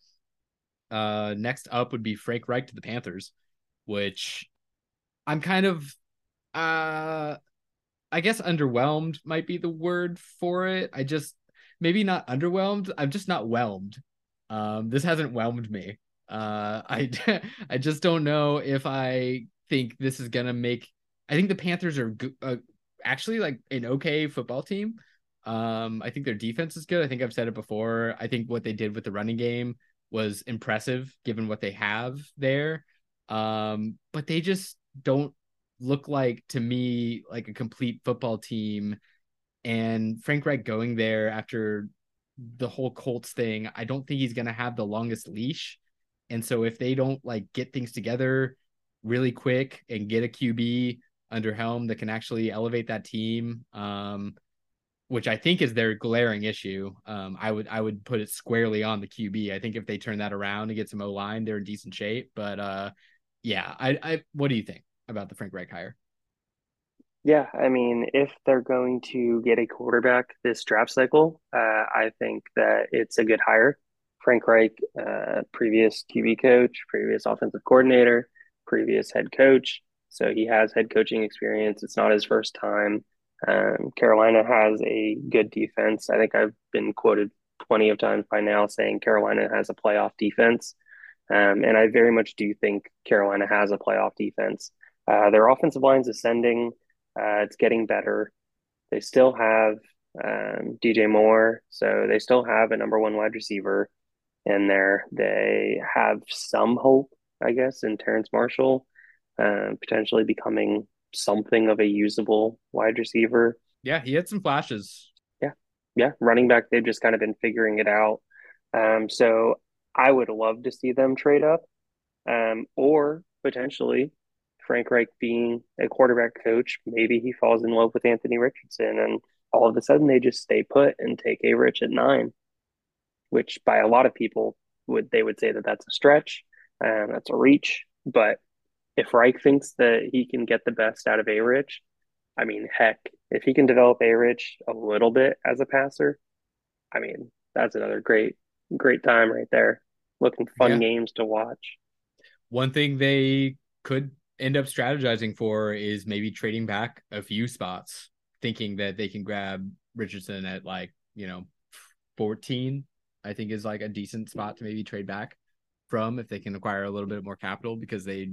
Uh, next up would be Frank Reich to the Panthers, which I'm kind of uh I guess underwhelmed might be the word for it. I just maybe not underwhelmed. I'm just not whelmed. Um, this hasn't whelmed me. Uh, I I just don't know if I think this is gonna make. I think the Panthers are uh, actually like an okay football team. Um, I think their defense is good. I think I've said it before. I think what they did with the running game was impressive given what they have there. Um, but they just don't look like to me like a complete football team. And Frank Reich going there after the whole Colts thing, I don't think he's gonna have the longest leash. And so if they don't like get things together really quick and get a QB under helm that can actually elevate that team, um, which I think is their glaring issue. Um, I would I would put it squarely on the QB. I think if they turn that around and get some O line, they're in decent shape. But uh, yeah, I, I what do you think? about the Frank Reich hire. Yeah, I mean, if they're going to get a quarterback this draft cycle, uh, I think that it's a good hire. Frank Reich, uh, previous QB coach, previous offensive coordinator, previous head coach. So he has head coaching experience. It's not his first time. Um, Carolina has a good defense. I think I've been quoted plenty of times by now saying Carolina has a playoff defense. Um, and I very much do think Carolina has a playoff defense. Uh, their offensive line's ascending. Uh, it's getting better. They still have um, DJ Moore, so they still have a number one wide receiver in there. They have some hope, I guess, in Terrace Marshall, uh, potentially becoming something of a usable wide receiver. Yeah, he had some flashes. Yeah, yeah, running back. They've just kind of been figuring it out. Um, so I would love to see them trade up, um, or potentially Frank Reich being a quarterback coach, maybe he falls in love with Anthony Richardson and all of a sudden they just stay put and take A-Rich at nine, which by a lot of people would they would say that that's a stretch and that's a reach. But if Reich thinks that he can get the best out of A-Rich, I mean, heck, if he can develop A-Rich a little bit as a passer, I mean, that's another great, great time right there. Looking fun yeah. games to watch. One thing they could end up strategizing for is maybe trading back a few spots, thinking that they can grab Richardson at like, you know, 14, I think is like a decent spot to maybe trade back from if they can acquire a little bit more capital because they,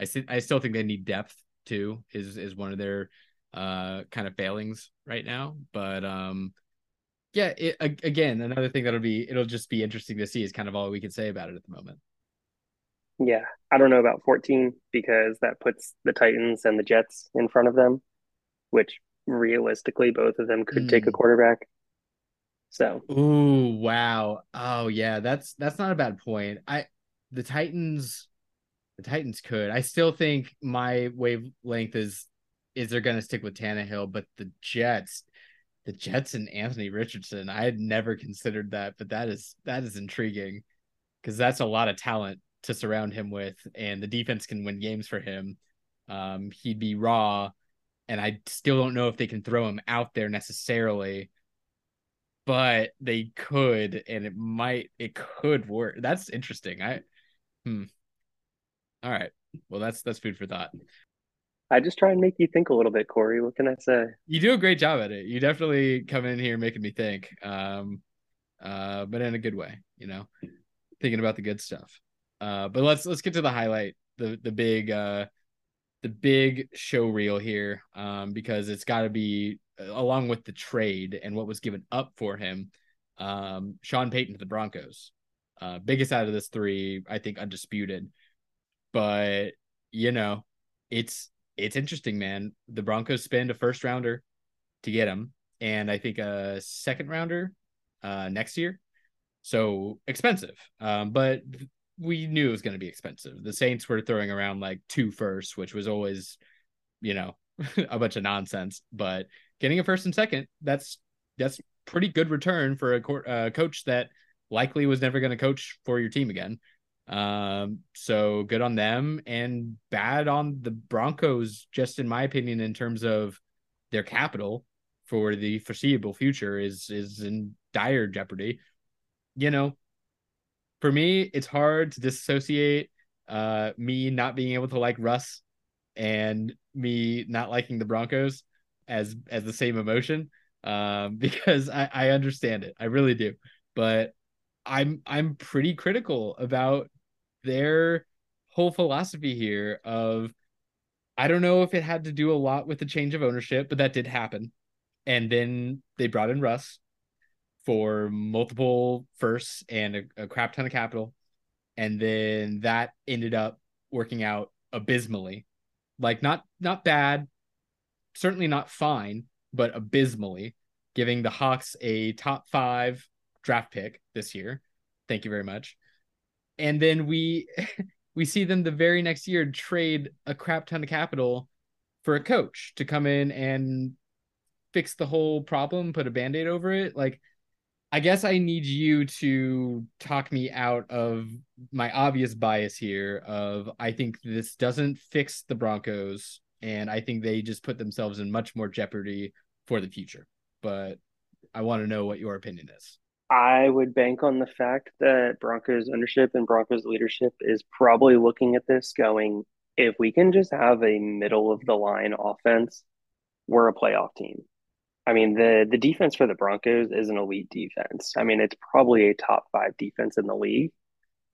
I st- I still think they need depth too. Is is one of their uh kind of failings right now. But um, yeah, it, again, another thing that'll be it'll just be interesting to see is kind of all we can say about it at the moment. Yeah, I don't know about 14 because that puts the Titans and the Jets in front of them, which realistically both of them could mm. take a hmm. quarterback. So, ooh, wow. Oh yeah, that's that's not a bad point. I the Titans the Titans could. I still think my wavelength is is they're going to stick with Tannehill, but the Jets, the Jets and Anthony Richardson, I had never considered that, but that is that is intriguing because that's a lot of talent to surround him with, and the defense can win games for him. Um, he'd be raw, and I still don't know if they can throw him out there necessarily, but they could, and it might, it could work. That's interesting. I, hmm. All right. Well, that's that's food for thought. I just try and make you think a little bit, Corey. What can I say? You do a great job at it. You definitely come in here making me think, um, uh, but in a good way. You know, thinking about the good stuff. Uh, but let's let's get to the highlight, the the big uh, the big show reel here, um, because it's got to be along with the trade and what was given up for him. Um, Sean Payton to the Broncos, uh, biggest out of this three, I think, undisputed. But you know, it's it's interesting, man. The Broncos spend a first rounder to get him, and I think a second rounder uh, next year. So expensive. Um, but we knew it was going to be expensive. The Saints were throwing around like two firsts, which was always, you know, a bunch of nonsense. But getting a first and second, that's that's pretty good return for a co- uh, coach that likely was never going to coach for your team again. Um, so good on them and bad on the Broncos, just in my opinion, in terms of their capital for the foreseeable future is is in dire jeopardy. You know, for me, it's hard to disassociate uh me not being able to like Russ and me not liking the Broncos as as the same emotion um because I I understand it. I really do. But I'm I'm pretty critical about their whole philosophy here of I don't know if it had to do a lot with the change of ownership, but that did happen. And then they brought in Russ for multiple firsts and a, a crap ton of capital. And then that ended up working out abysmally. Like not not bad, certainly not fine, but abysmally, giving the Hawks a top five draft pick this year. Thank you very much and then we we see them the very next year trade a crap ton of capital for a coach to come in and fix the whole problem, put a band-aid over it. Like I guess I need you to talk me out of my obvious bias here of I think this doesn't fix the Broncos and I think they just put themselves in much more jeopardy for the future. But I want to know what your opinion is. I would bank on the fact that Broncos ownership and Broncos leadership is probably looking at this going, if we can just have a middle of the line offense, we're a playoff team. I mean, the the defense for the Broncos is an elite defense. I mean, it's probably a top five defense in the league.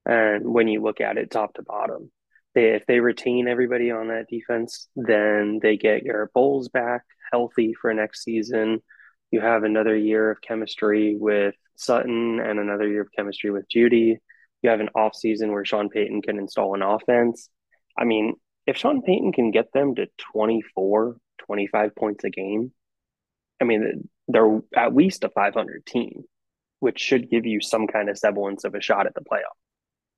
And when you look at it top to bottom, they, if they retain everybody on that defense, then they get Garett Bolles back healthy for next season. You have another year of chemistry with Sutton and another year of chemistry with Jeudy. You have an off season where Sean Payton can install an offense. I mean, if Sean Payton can get them to 24, 25 points a game, I mean, they're at least a 500 team, which should give you some kind of semblance of a shot at the playoff.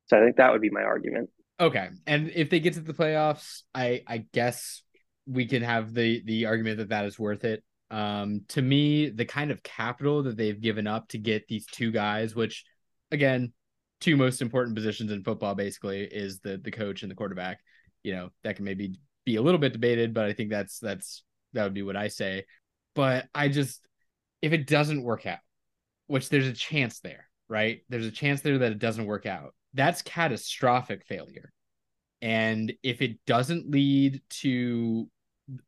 So I think that would be my argument. Okay. And if they get to the playoffs, I I guess we can have the the argument that that is worth it. Um, to me, the kind of capital that they've given up to get these two guys, which again, two most important positions in football basically is the the coach and the quarterback. You know, that can maybe be a little bit debated, but I think that's that's that would be what I say. But I just if it doesn't work out, which there's a chance there, right? There's a chance there that it doesn't work out. That's catastrophic failure. And if it doesn't lead to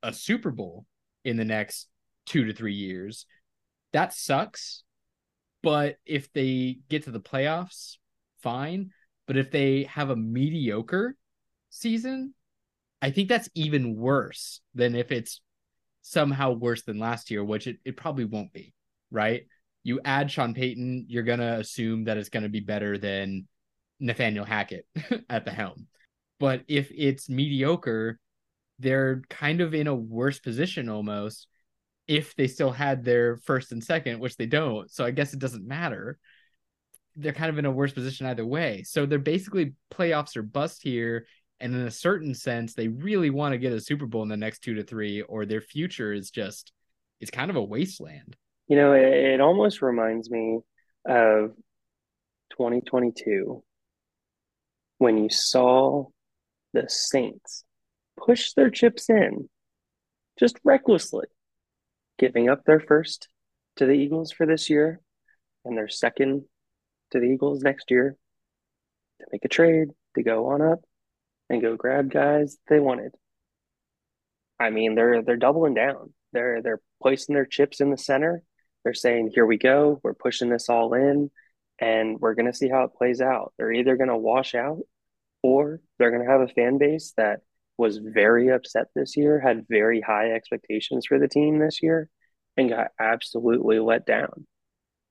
a Super Bowl in the next two to three years. That sucks. But if they get to the playoffs, fine. But if they have a mediocre season, I think that's even worse than if it's somehow worse than last year, which it, it probably won't be, right? You add Sean Payton, you're going to assume that it's going to be better than Nathaniel Hackett at the helm. But if it's mediocre, they're kind of in a worse position almost if they still had their first and second, which they don't. So I guess it doesn't matter. They're kind of in a worse position either way. So they're basically playoffs or bust here. And in a certain sense, they really want to get a Super Bowl in the next two to three, or their future is just it's kind of a wasteland. You know, it, it almost reminds me of 2022 when you saw the Saints push their chips in just recklessly, giving up their first to the Eagles for this year and their second to the Eagles next year to make a trade to go on up and go grab guys they wanted. I mean, they're they're doubling down. They're they're placing their chips in the center. They're saying, "Here we go. We're pushing this all in, and we're going to see how it plays out." They're either going to wash out, or they're going to have a fan base that was very upset this year, had very high expectations for the team this year, and got absolutely let down.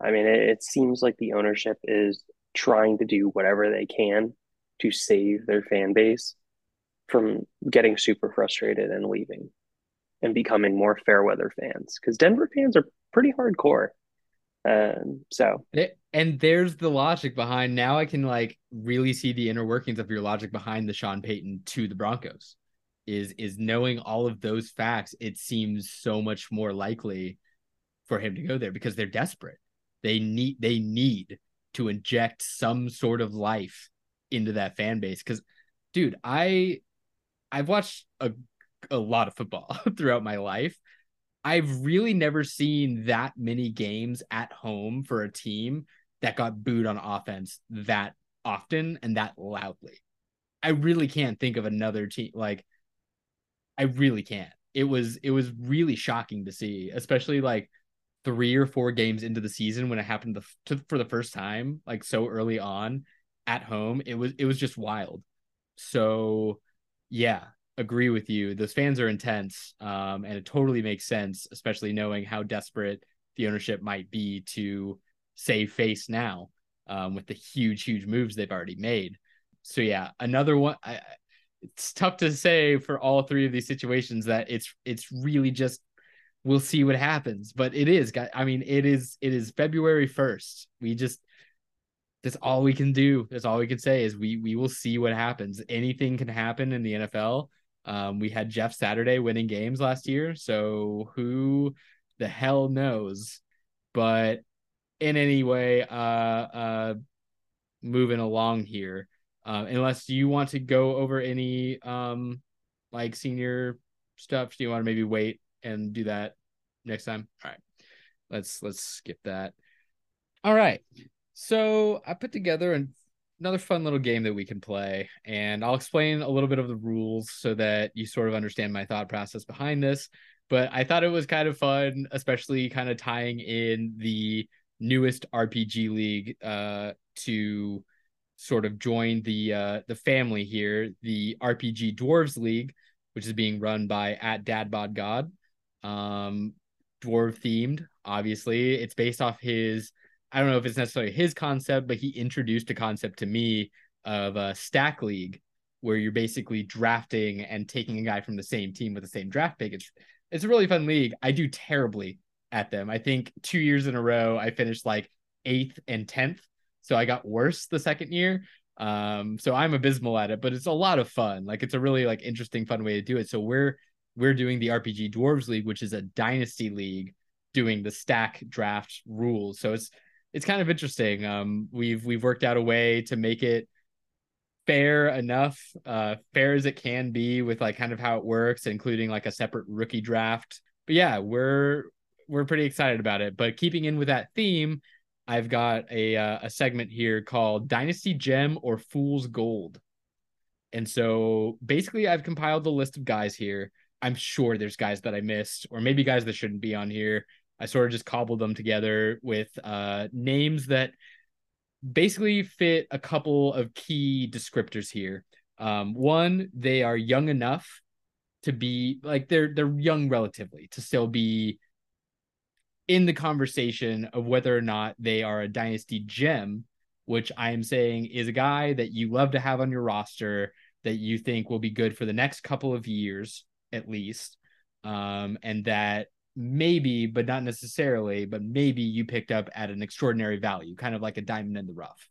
I mean, it, it seems like the ownership is trying to do whatever they can to save their fan base from getting super frustrated and leaving and becoming more fair weather fans because Denver fans are pretty hardcore. Um, so. And there's the logic behind now I can like really see the inner workings of your logic behind the Sean Payton to the Broncos is is knowing all of those facts it seems so much more likely for him to go there because they're desperate. They need they need to inject some sort of life into that fan base because dude i i've watched a, a lot of football throughout my life i've really never seen that many games at home for a team that got booed on offense that often and that loudly. I really can't think of another team like i really can't. It was it was really shocking to see especially like three or four games into the season when it happened the, to, for the first time like so early on at home, it was it was just wild. So yeah, agree with you. Those fans are intense, um, and it totally makes sense, especially knowing how desperate the ownership might be to save face now um, with the huge, huge moves they've already made. So yeah, another one. I, it's tough to say for all three of these situations that it's it's really just we'll see what happens, but it is. I mean, it is it is February first. We just that's all we can do. That's all we can say is we we will see what happens. Anything can happen in the NFL. Um, we had Jeff Saturday winning games last year, so who the hell knows? But in any way, uh, uh, moving along here, uh, unless you want to go over any um, like senior stuff, do you want to maybe wait and do that next time? All right, let's let's skip that. All right. So I put together an, another fun little game that we can play, and I'll explain a little bit of the rules so that you sort of understand my thought process behind this. But I thought it was kind of fun, especially kind of tying in the newest RPG league uh, to sort of join the uh, the family here, the RPG Dwarves League, which is being run by at Dadbod God, um, dwarf themed. Obviously, it's based off his I don't know if it's necessarily his concept, but he introduced a concept to me of a stack league where you're basically drafting and taking a guy from the same team with the same draft pick. It's it's a really fun league. I do terribly at them. I think two years in a row I finished like eighth and tenth. So I got worse the second year. Um, so I'm abysmal at it, but it's a lot of fun. Like it's a really like interesting, fun way to do it. So we're we're doing the RPG Dwarves League, which is a dynasty league doing the stack draft rules. So it's it's kind of interesting. Um, we've we've worked out a way to make it fair enough, uh, fair as it can be with like kind of how it works, including like a separate rookie draft. But yeah, we're we're pretty excited about it. But keeping in with that theme, I've got a uh, a segment here called Dynasty Gem or Fool's Gold. And so basically, I've compiled the list of guys here. I'm sure there's guys that I missed, or maybe guys that shouldn't be on here. I sort of just cobbled them together with uh, names that basically fit a couple of key descriptors here. Um, one, they are young enough to be like they're they're young relatively to still be in the conversation of whether or not they are a dynasty gem, which I am saying is a guy that you love to have on your roster that you think will be good for the next couple of years at least. Um, and that maybe, but not necessarily, but maybe you picked up at an extraordinary value, kind of like a diamond in the rough.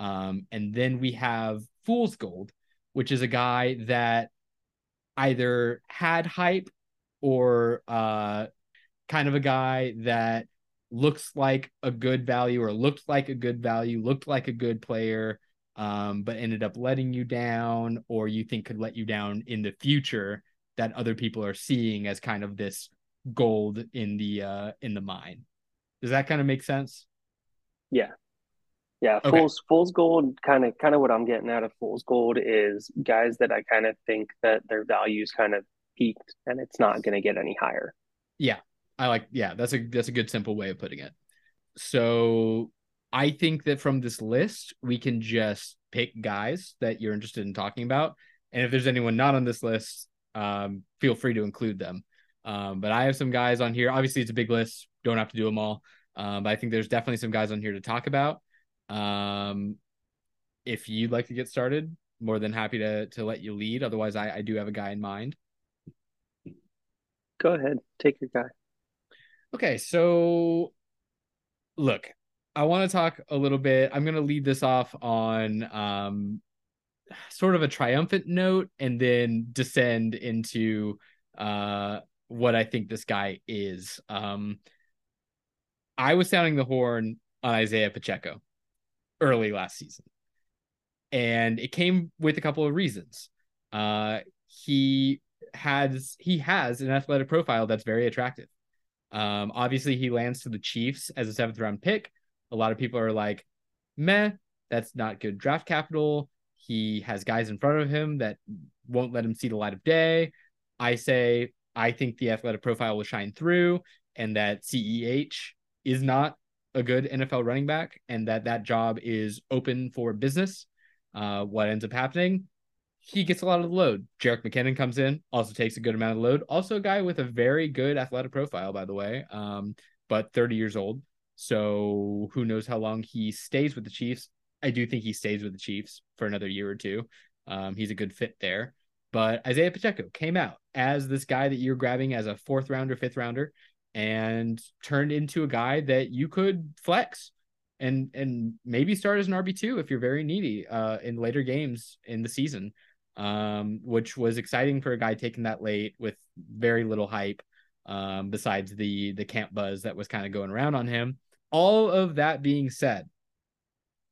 Um, and then we have Fool's Gold, which is a guy that either had hype or uh, kind of a guy that looks like a good value or looked like a good value, looked like a good player, um, but ended up letting you down, or you think could let you down in the future that other people are seeing as kind of this gold in the uh in the mine. Does that kind of make sense? Yeah. Yeah, okay. Fool's Fool's Gold kind of kind of what I'm getting out of Fool's Gold is guys that I kind of think that their values kind of peaked and it's not going to get any higher. Yeah. I like yeah, that's a that's a good simple way of putting it. So I think that from this list we can just pick guys that you're interested in talking about and if there's anyone not on this list, um, feel free to include them. Um, but I have some guys on here. Obviously, it's a big list. Don't have to do them all. Um, but I think there's definitely some guys on here to talk about. Um, if you'd like to get started, more than happy to to let you lead. Otherwise, I, I do have a guy in mind. Go ahead, take your guy. Okay, so look, I want to talk a little bit. I'm going to lead this off on um, sort of a triumphant note and then descend into uh, what I think this guy is. Um, I was sounding the horn on Isaiah Pacheco early last season, and it came with a couple of reasons. Uh, he has he has an athletic profile that's very attractive. Um, obviously, he lands to the Chiefs as a seventh round pick. A lot of people are like, "Meh, that's not good draft capital." He has guys in front of him that won't let him see the light of day. I say I think the athletic profile will shine through, and that CEH is not a good NFL running back, and that that job is open for business. Uh, what ends up happening? He gets a lot of the load. Jerick McKinnon comes in, also takes a good amount of load. Also, a guy with a very good athletic profile, by the way, um, but 30 years old. So who knows how long he stays with the Chiefs? I do think he stays with the Chiefs for another year or two. Um, he's a good fit there. But Isaiah Pacheco came out as this guy that you're grabbing as a fourth rounder, fifth rounder, and turned into a guy that you could flex and and maybe start as an RB two if you're very needy uh, in later games in the season, um, which was exciting for a guy taken that late with very little hype, um, besides the the camp buzz that was kind of going around on him. All of that being said,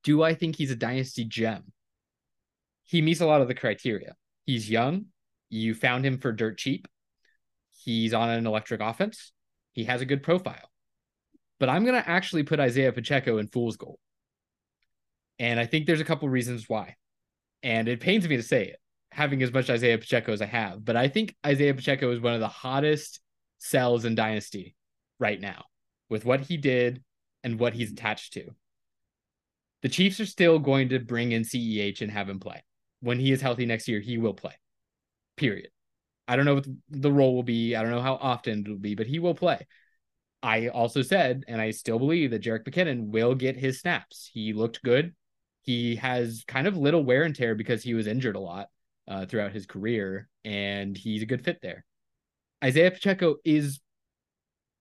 do I think he's a dynasty gem? He meets a lot of the criteria. He's young. You found him for dirt cheap. He's on an electric offense. He has a good profile. But I'm going to actually put Isaiah Pacheco in fool's gold. And I think there's a couple reasons why. And it pains me to say it, having as much Isaiah Pacheco as I have. But I think Isaiah Pacheco is one of the hottest sells in Dynasty right now with what he did and what he's attached to. The Chiefs are still going to bring in CEH and have him play when he is healthy next year, he will play. Period. I don't know what the role will be. I don't know how often it will be, but he will play. I also said, and I still believe that Jerick McKinnon will get his snaps. He looked good. He has kind of little wear and tear because he was injured a lot uh, throughout his career, and he's a good fit there. Isaiah Pacheco is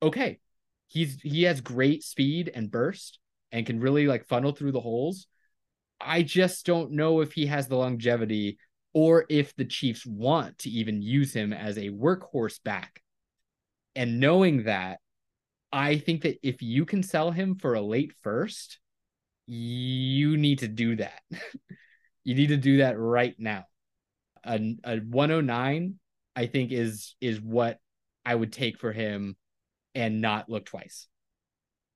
okay. He's he has great speed and burst and can really like funnel through the holes. I just don't know if he has the longevity or if the Chiefs want to even use him as a workhorse back. And knowing that, I think that if you can sell him for a late first, you need to do that. you need to do that right now. A, a 109, I think, is is what I would take for him and not look twice.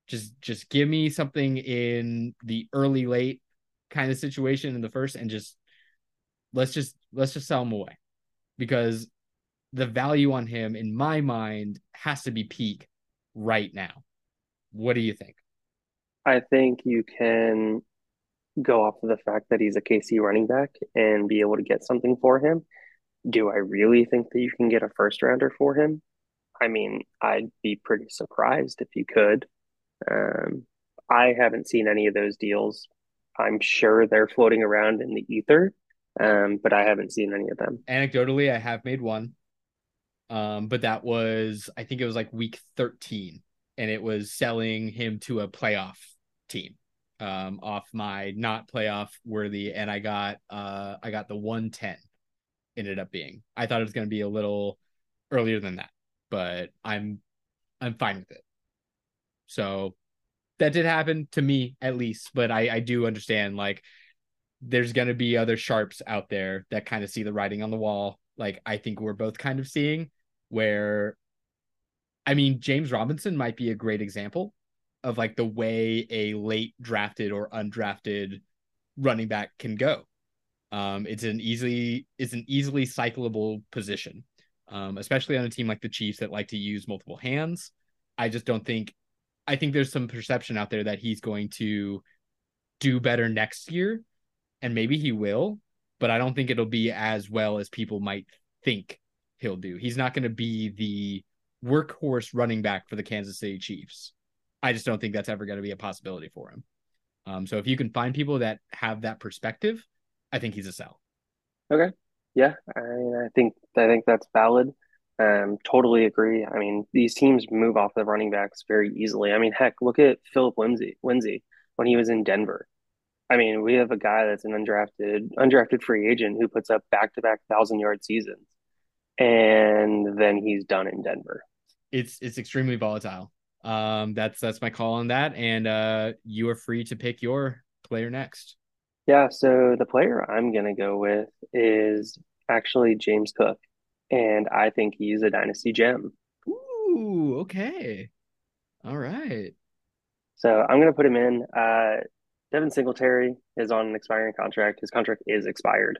Just just give me something in the early late kind of situation in the first and just let's just let's just sell him away because the value on him in my mind has to be peak right now. What do you think? I think you can go off of the fact that he's a KC running back and be able to get something for him. Do I really think that you can get a first rounder for him? I mean, I'd be pretty surprised if you could. Um, I haven't seen any of those deals. I'm sure they're floating around in the ether, um, but I haven't seen any of them. Anecdotally, I have made one, um, but that was I think it was like week 13, and it was selling him to a playoff team um, off my not playoff worthy, and I got uh, I got the 110. Ended up being. I thought it was going to be a little earlier than that, but I'm I'm fine with it. So that did happen to me at least, but I I do understand like there's going to be other sharps out there that kind of see the writing on the wall. Like I think we're both kind of seeing where I mean James Robinson might be a great example of like the way a late drafted or undrafted running back can go. Um, it's an easily it's an easily cyclable position, um, especially on a team like the Chiefs that like to use multiple hands. I just don't think I think there's some perception out there that he's going to do better next year, and maybe he will, but I don't think it'll be as well as people might think he'll do. He's not going to be the workhorse running back for the Kansas City Chiefs. I just don't think that's ever going to be a possibility for him. Um, so if you can find people that have that perspective, I think he's a sell. Okay. Yeah, I, I think I think that's valid. Um, totally agree. I mean, these teams move off the running backs very easily. I mean, heck, look at Phillip Lindsay, Lindsay when he was in Denver. I mean, we have a guy that's an undrafted undrafted free agent who puts up back to back thousand yard seasons, and then he's done in Denver. It's it's extremely volatile. Um, that's that's my call on that, and uh, you are free to pick your player next. Yeah, so the player I'm gonna go with is actually James Cook and I think he's a dynasty gem. Ooh, okay. All right. So I'm going to put him in. Uh, Devin Singletary is on an expiring contract. His contract is expired.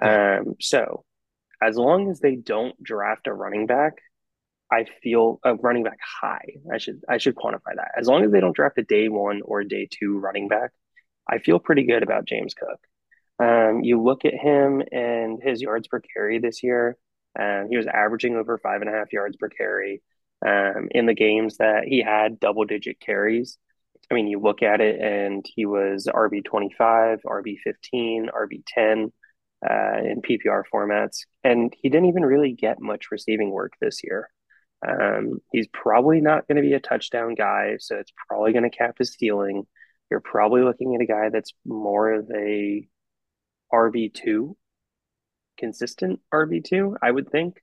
Um, so as long as they don't draft a running back, I feel a running back high. I should I should quantify that. As long as they don't draft a day one or day two running back, I feel pretty good about James Cook. Um, you look at him and his yards per carry this year. Um, he was averaging over five and a half yards per carry um, in the games that he had double digit carries. I mean, you look at it and he was RB 25, RB 15, RB 10 uh, in PPR formats. And he didn't even really get much receiving work this year. Um, he's probably not going to be a touchdown guy, so it's probably going to cap his ceiling. You're probably looking at a guy that's more of a RB2 consistent RB2, I would think,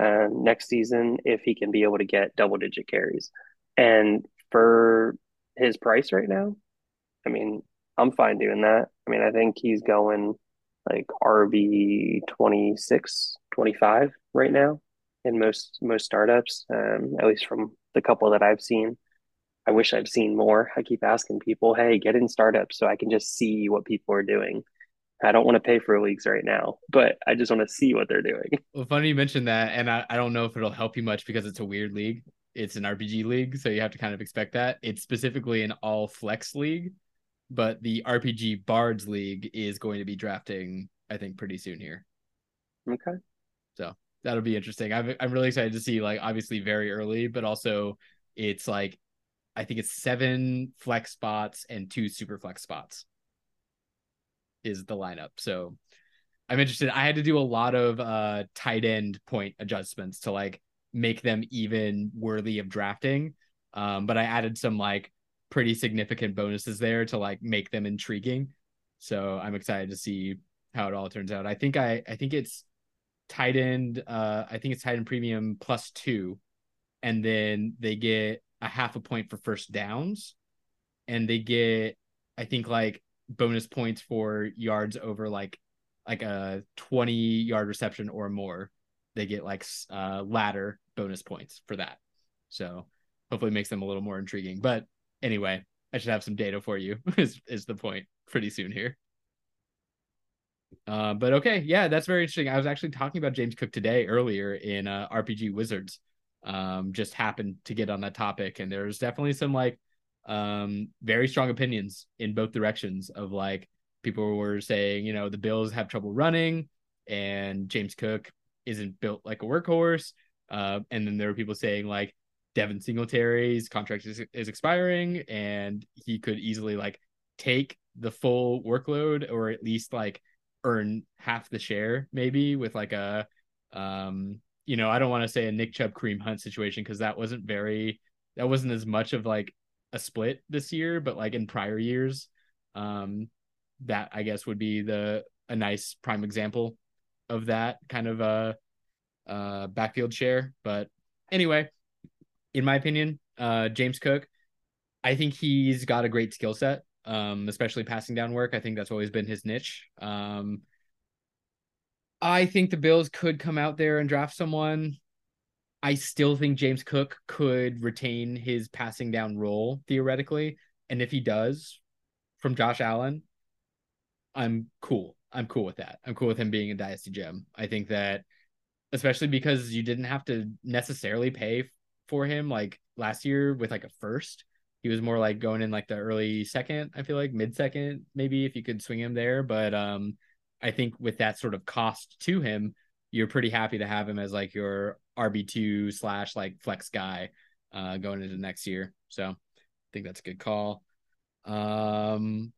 uh, next season if he can be able to get double digit carries. And for his price right now, I mean, I'm fine doing that. I mean, I think he's going like RB 26, 25 right now in most most startups, um, at least from the couple that I've seen. I wish I'd seen more. I keep asking people, hey, get in startups so I can just see what people are doing. I don't want to pay for leagues right now, but I just want to see what they're doing. Well, funny you mentioned that, and I, I don't know if it'll help you much because it's a weird league. It's an RPG league, so you have to kind of expect that. It's specifically an all flex league, but the RPG Bards League is going to be drafting, I think, pretty soon here. Okay. So that'll be interesting. I'm I'm really excited to see, like, obviously very early, but also it's like I think it's seven flex spots and two super flex spots is the lineup. So I'm interested. I had to do a lot of uh tight end point adjustments to like make them even worthy of drafting. Um, but I added some like pretty significant bonuses there to like make them intriguing. So I'm excited to see how it all turns out. I think I I think it's tight end uh I think it's tight end premium plus two, and then they get a half a point for first downs, and they get I think like bonus points for yards over like like a 20 yard reception or more. They get like uh ladder bonus points for that. So hopefully makes them a little more intriguing. But anyway i should have some data for you is is the point pretty soon here. Uh, but okay yeah that's very interesting. I was actually talking about james cook today earlier in uh, rpg wizards um just happened to get on that topic. And there's definitely some like um very strong opinions in both directions of like people were saying, you know, the Bills have trouble running and James Cook isn't built like a workhorse. Uh, and then there were people saying like Devin Singletary's contract is, is expiring and he could easily like take the full workload or at least like earn half the share maybe with like a um you know I don't want to say a Nick Chubb Kareem Hunt situation because that wasn't very that wasn't as much of like a split this year but like in prior years um that I guess would be the a nice prime example of that kind of a uh, uh, backfield share. But anyway, in my opinion, uh, James Cook, I think he's got a great skill set, um, especially passing down work. I think that's always been his niche. Um, I think the Bills could come out there and draft someone. I still think James Cook could retain his passing down role theoretically. And if he does from Josh Allen, I'm cool. I'm cool with that. I'm cool with him being a dynasty gem. I think that especially because you didn't have to necessarily pay for him like last year with like a first. He was more like going in like the early second, I feel like mid second, maybe if you could swing him there. But um I think with that sort of cost to him, you're pretty happy to have him as like your RB2 slash like flex guy uh going into next year. So I think that's a good call. Um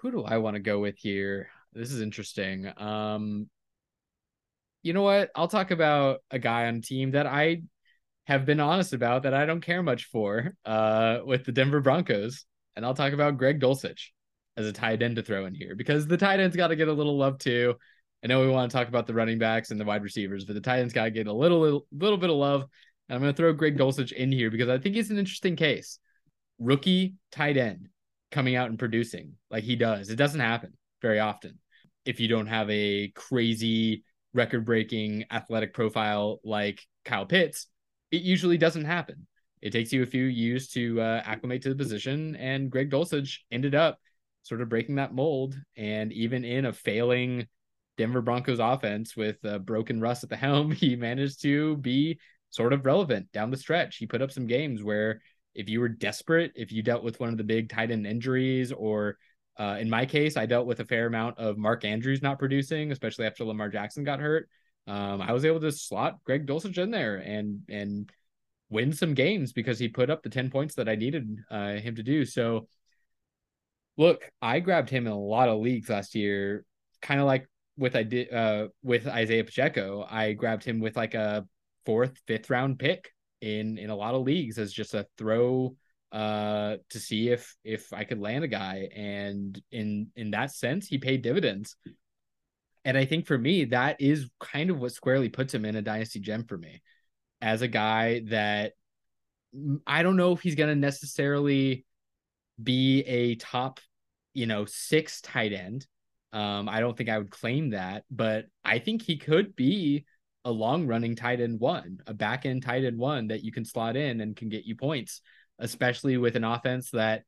who do I want to go with here? This is interesting. Um, you know what? I'll talk about a guy on team that I have been honest about that I don't care much for uh, with the Denver Broncos. And I'll talk about Greg Dulcich as a tight end to throw in here because the tight end's got to get a little love too. I know we want to talk about the running backs and the wide receivers, but the tight end's got to get a little, little, little bit of love. And I'm going to throw Greg Dulcich in here because I think he's an interesting case. Rookie tight end coming out and producing like he does. It doesn't happen very often if you don't have a crazy record breaking athletic profile like Kyle Pitts. It usually doesn't happen. It takes you a few years to uh, acclimate to the position, and Greg Dulcich ended up sort of breaking that mold. And even in a failing Denver Broncos offense with uh, broken Russ at the helm, he managed to be sort of relevant down the stretch. He put up some games where if you were desperate, if you dealt with one of the big tight end injuries, or uh, in my case, I dealt with a fair amount of Mark Andrews not producing, especially after Lamar Jackson got hurt. Um, I was able to slot Greg Dulcich in there and and win some games because he put up the 10 points that I needed uh, him to do. So look, I grabbed him in a lot of leagues last year, kind of like with I did uh, with Isaiah Pacheco. I grabbed him with like a fourth, fifth round pick in in a lot of leagues as just a throw uh to see if if I could land a guy and in in that sense he paid dividends. And I think for me that is kind of what squarely puts him in a dynasty gem for me as a guy that I don't know if he's going to necessarily be a top, you know, 6 tight end. Um I don't think I would claim that, but I think he could be a long running tight end one, a back end tight end one that you can slot in and can get you points, especially with an offense that,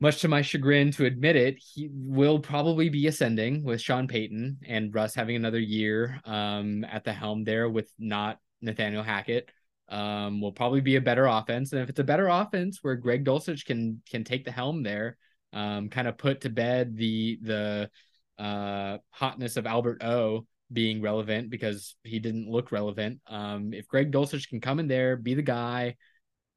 much to my chagrin to admit it, he will probably be ascending with Sean Payton and Russ having another year um, at the helm there with not Nathaniel Hackett. Um, will probably be a better offense. And if it's a better offense where Greg Dulcich can can take the helm there, um, kind of put to bed the the uh, hotness of Albert O being relevant because he didn't look relevant. Um, if Greg Dulcich can come in there, be the guy,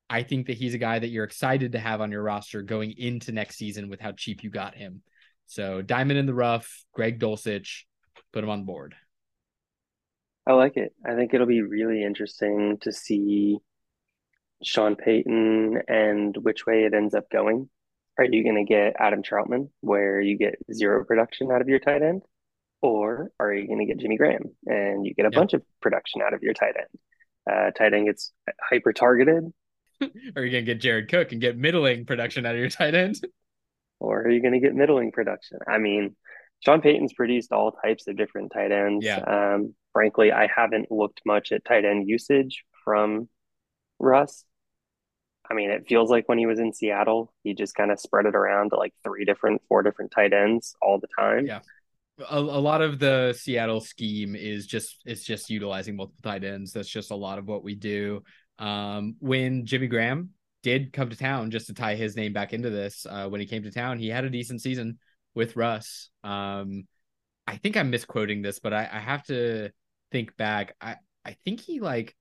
I think that he's a guy that you're excited to have on your roster going into next season with how cheap you got him. So diamond in the rough, Greg Dulcich, put him on board. I like it. I think it'll be really interesting to see Sean Payton and which way it ends up going. Are you going to get Adam Trautman, where you get zero production out of your tight end? Or are you going to get Jimmy Graham and you get a bunch of production out of your tight end? Uh, tight end gets hyper targeted. are you going to get Jared Cook and get middling production out of your tight end? Or are you going to get middling production? I mean, Sean Payton's produced all types of different tight ends. Yeah. Um, frankly, I haven't looked much at tight end usage from Russ. I mean, it feels like when he was in Seattle, he just kind of spread it around to like three different, four different tight ends all the time. Yeah a, a lot of the Seattle scheme is just it's just utilizing multiple tight ends. That's just a lot of what we do. Um, when Jimmy Graham did come to town, just to tie his name back into this, uh, when he came to town, he had a decent season with Russ. Um, I think I'm misquoting this, but I, I have to think back. I, I think he like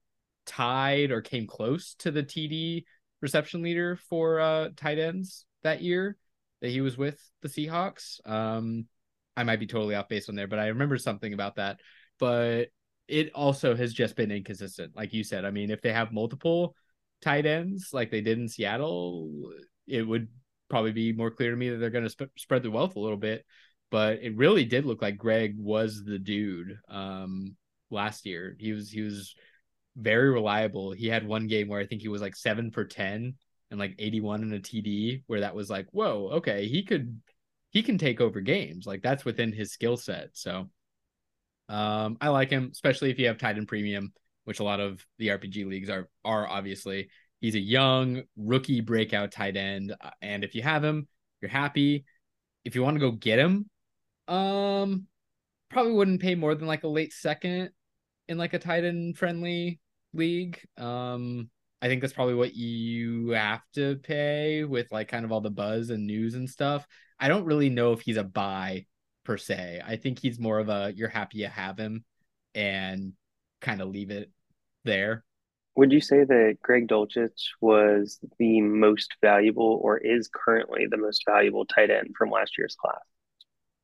tied or came close to the TD reception leader for uh, tight ends that year that he was with the Seahawks. Um, I might be totally off base on there, but I remember something about that. But it also has just been inconsistent, like you said. I mean, if they have multiple tight ends like they did in Seattle, it would probably be more clear to me that they're going to sp- spread the wealth a little bit. But it really did look like Greg was the dude um, last year. He was he was very reliable. He had one game where I think he was like seven for ten and like 81 in a TD, where that was like, whoa, okay, he could he can take over games. Like that's within his skill set. So um I like him, especially if you have tight end premium, which a lot of the RPG leagues are are obviously. He's a young rookie breakout tight end, uh, and if you have him, you're happy. If you want to go get him, um, probably wouldn't pay more than like a late second in like a tight end friendly league. Um, I think that's probably what you have to pay with like kind of all the buzz and news and stuff. I don't really know if he's a buy per se. I think he's more of a you're happy you have him and kind of leave it there. Would you say that Greg Dulcich was the most valuable or is currently the most valuable tight end from last year's class?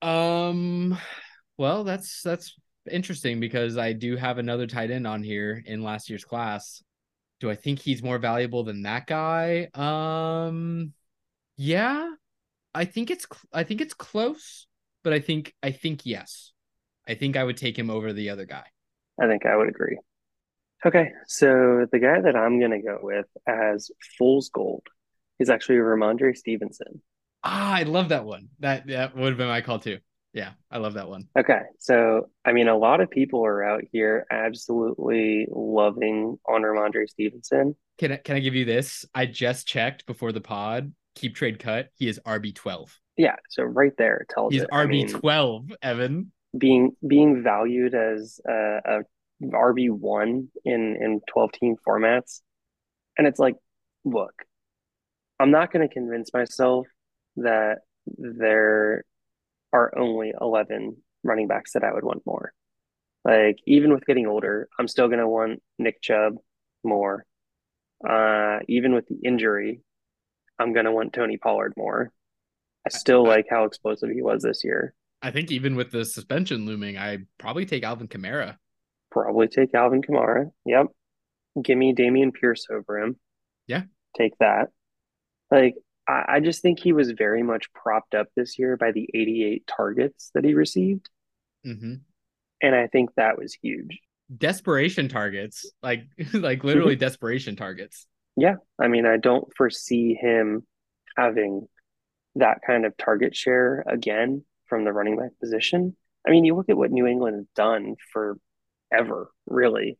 Um well, that's that's interesting because I do have another tight end on here in last year's class. Do I think he's more valuable than that guy? Um yeah. I think it's I think it's close, but I think I think yes. I think I would take him over the other guy. I think I would agree. Okay, so the guy that I'm gonna go with as Fool's Gold is actually Rhamondre Stevenson. Ah, I love that one. That that would have been my call too. Yeah, I love that one. Okay, so I mean, a lot of people are out here absolutely loving on Rhamondre Stevenson. Can I, can I give you this? I just checked before the pod. Keep trade cut. He is RB twelve. Yeah, so right there tells He's it. RB twelve, Evan. Being being valued as a, a RB one in in twelve team formats, and it's like, look, I'm not going to convince myself that there are only eleven running backs that I would want more. Like even with getting older, I'm still going to want Nick Chubb more. Uh, even with the injury, I'm going to want Tony Pollard more. I still like how explosive he was this year. I think even with the suspension looming, I probably take Alvin Kamara probably take Alvin Kamara. Yep. Give me Dameon Pierce over him. Yeah. Take that. Like, I, I just think he was very much propped up this year by the 88 targets that he received. Mm-hmm. And I think that was huge. Desperation targets, like like literally desperation targets. Yeah. I mean, I don't foresee him having that kind of target share again from the running back position. I mean, you look at what New England has done for ever, really,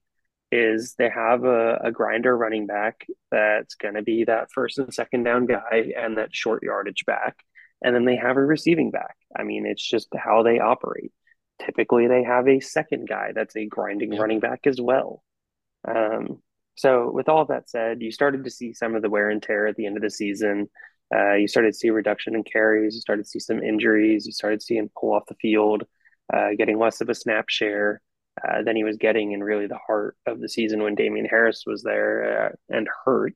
is they have a, a grinder running back that's going to be that first and second down guy and that short yardage back. And then they have a receiving back. I mean, it's just how they operate. Typically, they have a second guy that's a grinding running back as well. Um, so, with all that said, you started to see some of the wear and tear at the end of the season. Uh, you started to see a reduction in carries. You started to see some injuries. You started to see him pull off the field, uh, getting less of a snap share uh, than he was getting in really the heart of the season when Damien Harris was there uh, and hurt.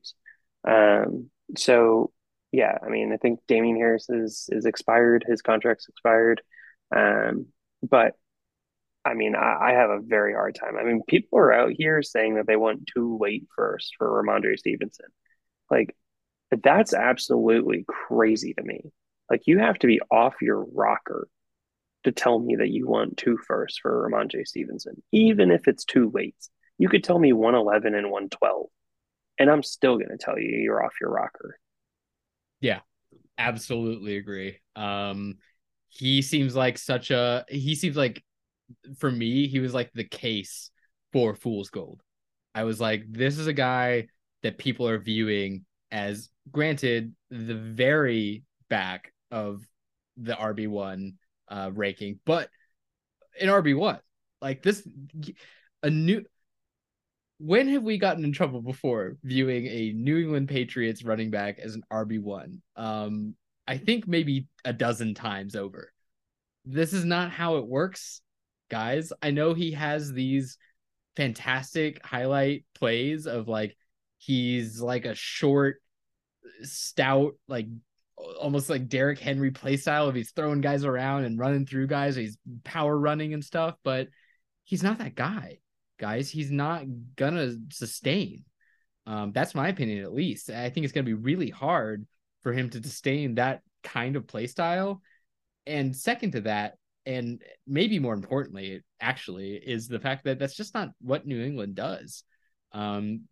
Um, so yeah, I mean, I think Damien Harris is is expired. His contract's expired. Um, but I mean, I, I, have a very hard time. I mean, people are out here saying that they want to wait first for Rhamondre Stevenson. Like, that's absolutely crazy to me. Like, you have to be off your rocker to tell me that you want two first for Rhamondre Stevenson, even if it's two weights. You could tell me 111 and 112, and I'm still going to tell you you're off your rocker. Yeah, absolutely agree. Um, he seems like such a, he seems like, for me, he was like the case for Fool's Gold. I was like, this is a guy that people are viewing as, granted, the very back of the RB1 uh, ranking, but an RB one like this, a new. When have we gotten in trouble before viewing a New England Patriots running back as an RB one? Um, I think maybe a dozen times over. This is not how it works, guys. I know he has these fantastic highlight plays of like he's like a short, stout, like almost like Derrick Henry play style of he's throwing guys around and running through guys. He's power running and stuff, but he's not that guy, guys. He's not gonna sustain. Um, that's my opinion, at least. I think it's gonna be really hard for him to sustain that kind of play style. And second to that, and maybe more importantly, actually, is the fact that that's just not what New England does. Um,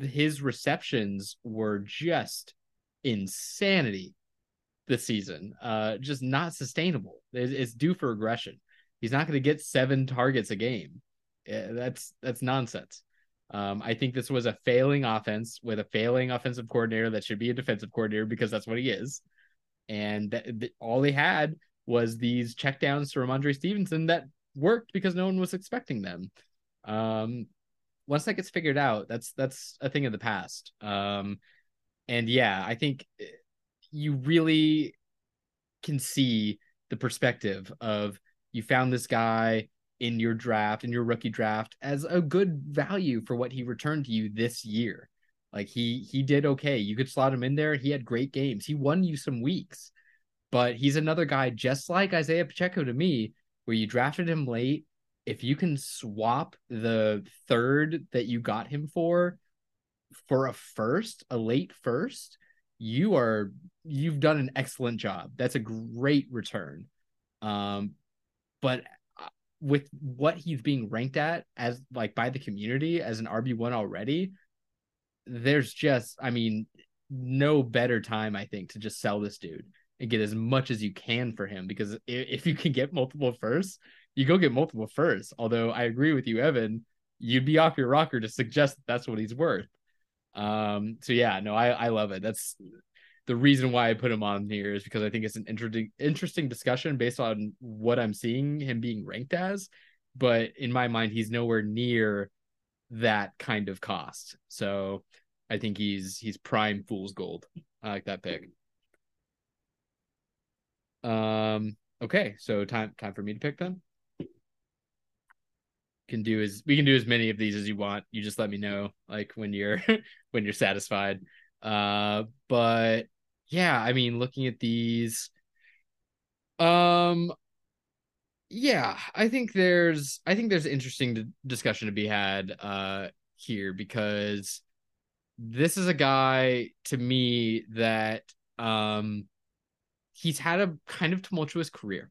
his receptions were just insanity this season. Uh, just not sustainable. It's, it's due for regression. He's not going to get seven targets a game. That's that's nonsense. Um, I think this was a failing offense with a failing offensive coordinator that should be a defensive coordinator because that's what he is. And th- th- all he had was these checkdowns to Rhamondre Stevenson that worked because no one was expecting them. Um, once that gets figured out, that's that's a thing of the past. Um, and yeah, I think you really can see the perspective of you found this guy in your draft, in your rookie draft, as a good value for what he returned to you this year. Like he he did okay. You could slot him in there. He had great games. He won you some weeks. But he's another guy just like Isaiah Pacheco to me, where you drafted him late. If you can swap the third that you got him for for a first, a late first, you are you've done an excellent job. That's a great return. Um, but uh, with what he's being ranked at as like by the community as an RB1 already, there's just I mean no better time I think to just sell this dude and get as much as you can for him because if you can get multiple firsts, you go get multiple firsts. Although I agree with you, Evan, you'd be off your rocker to suggest that that's what he's worth. Um, so yeah, no, I I love it. That's the reason why I put him on here is because I think it's an interesting interesting discussion based on what I'm seeing him being ranked as. But in my mind, he's nowhere near that kind of cost. So I think he's he's prime fool's gold. I like that pick. Um okay, so time time for me to pick them can do as we can do as many of these as you want. You just let me know like when you're when you're satisfied. Uh but yeah, I mean looking at these um yeah, I think there's I think there's interesting discussion to be had uh here because this is a guy to me that um he's had a kind of tumultuous career.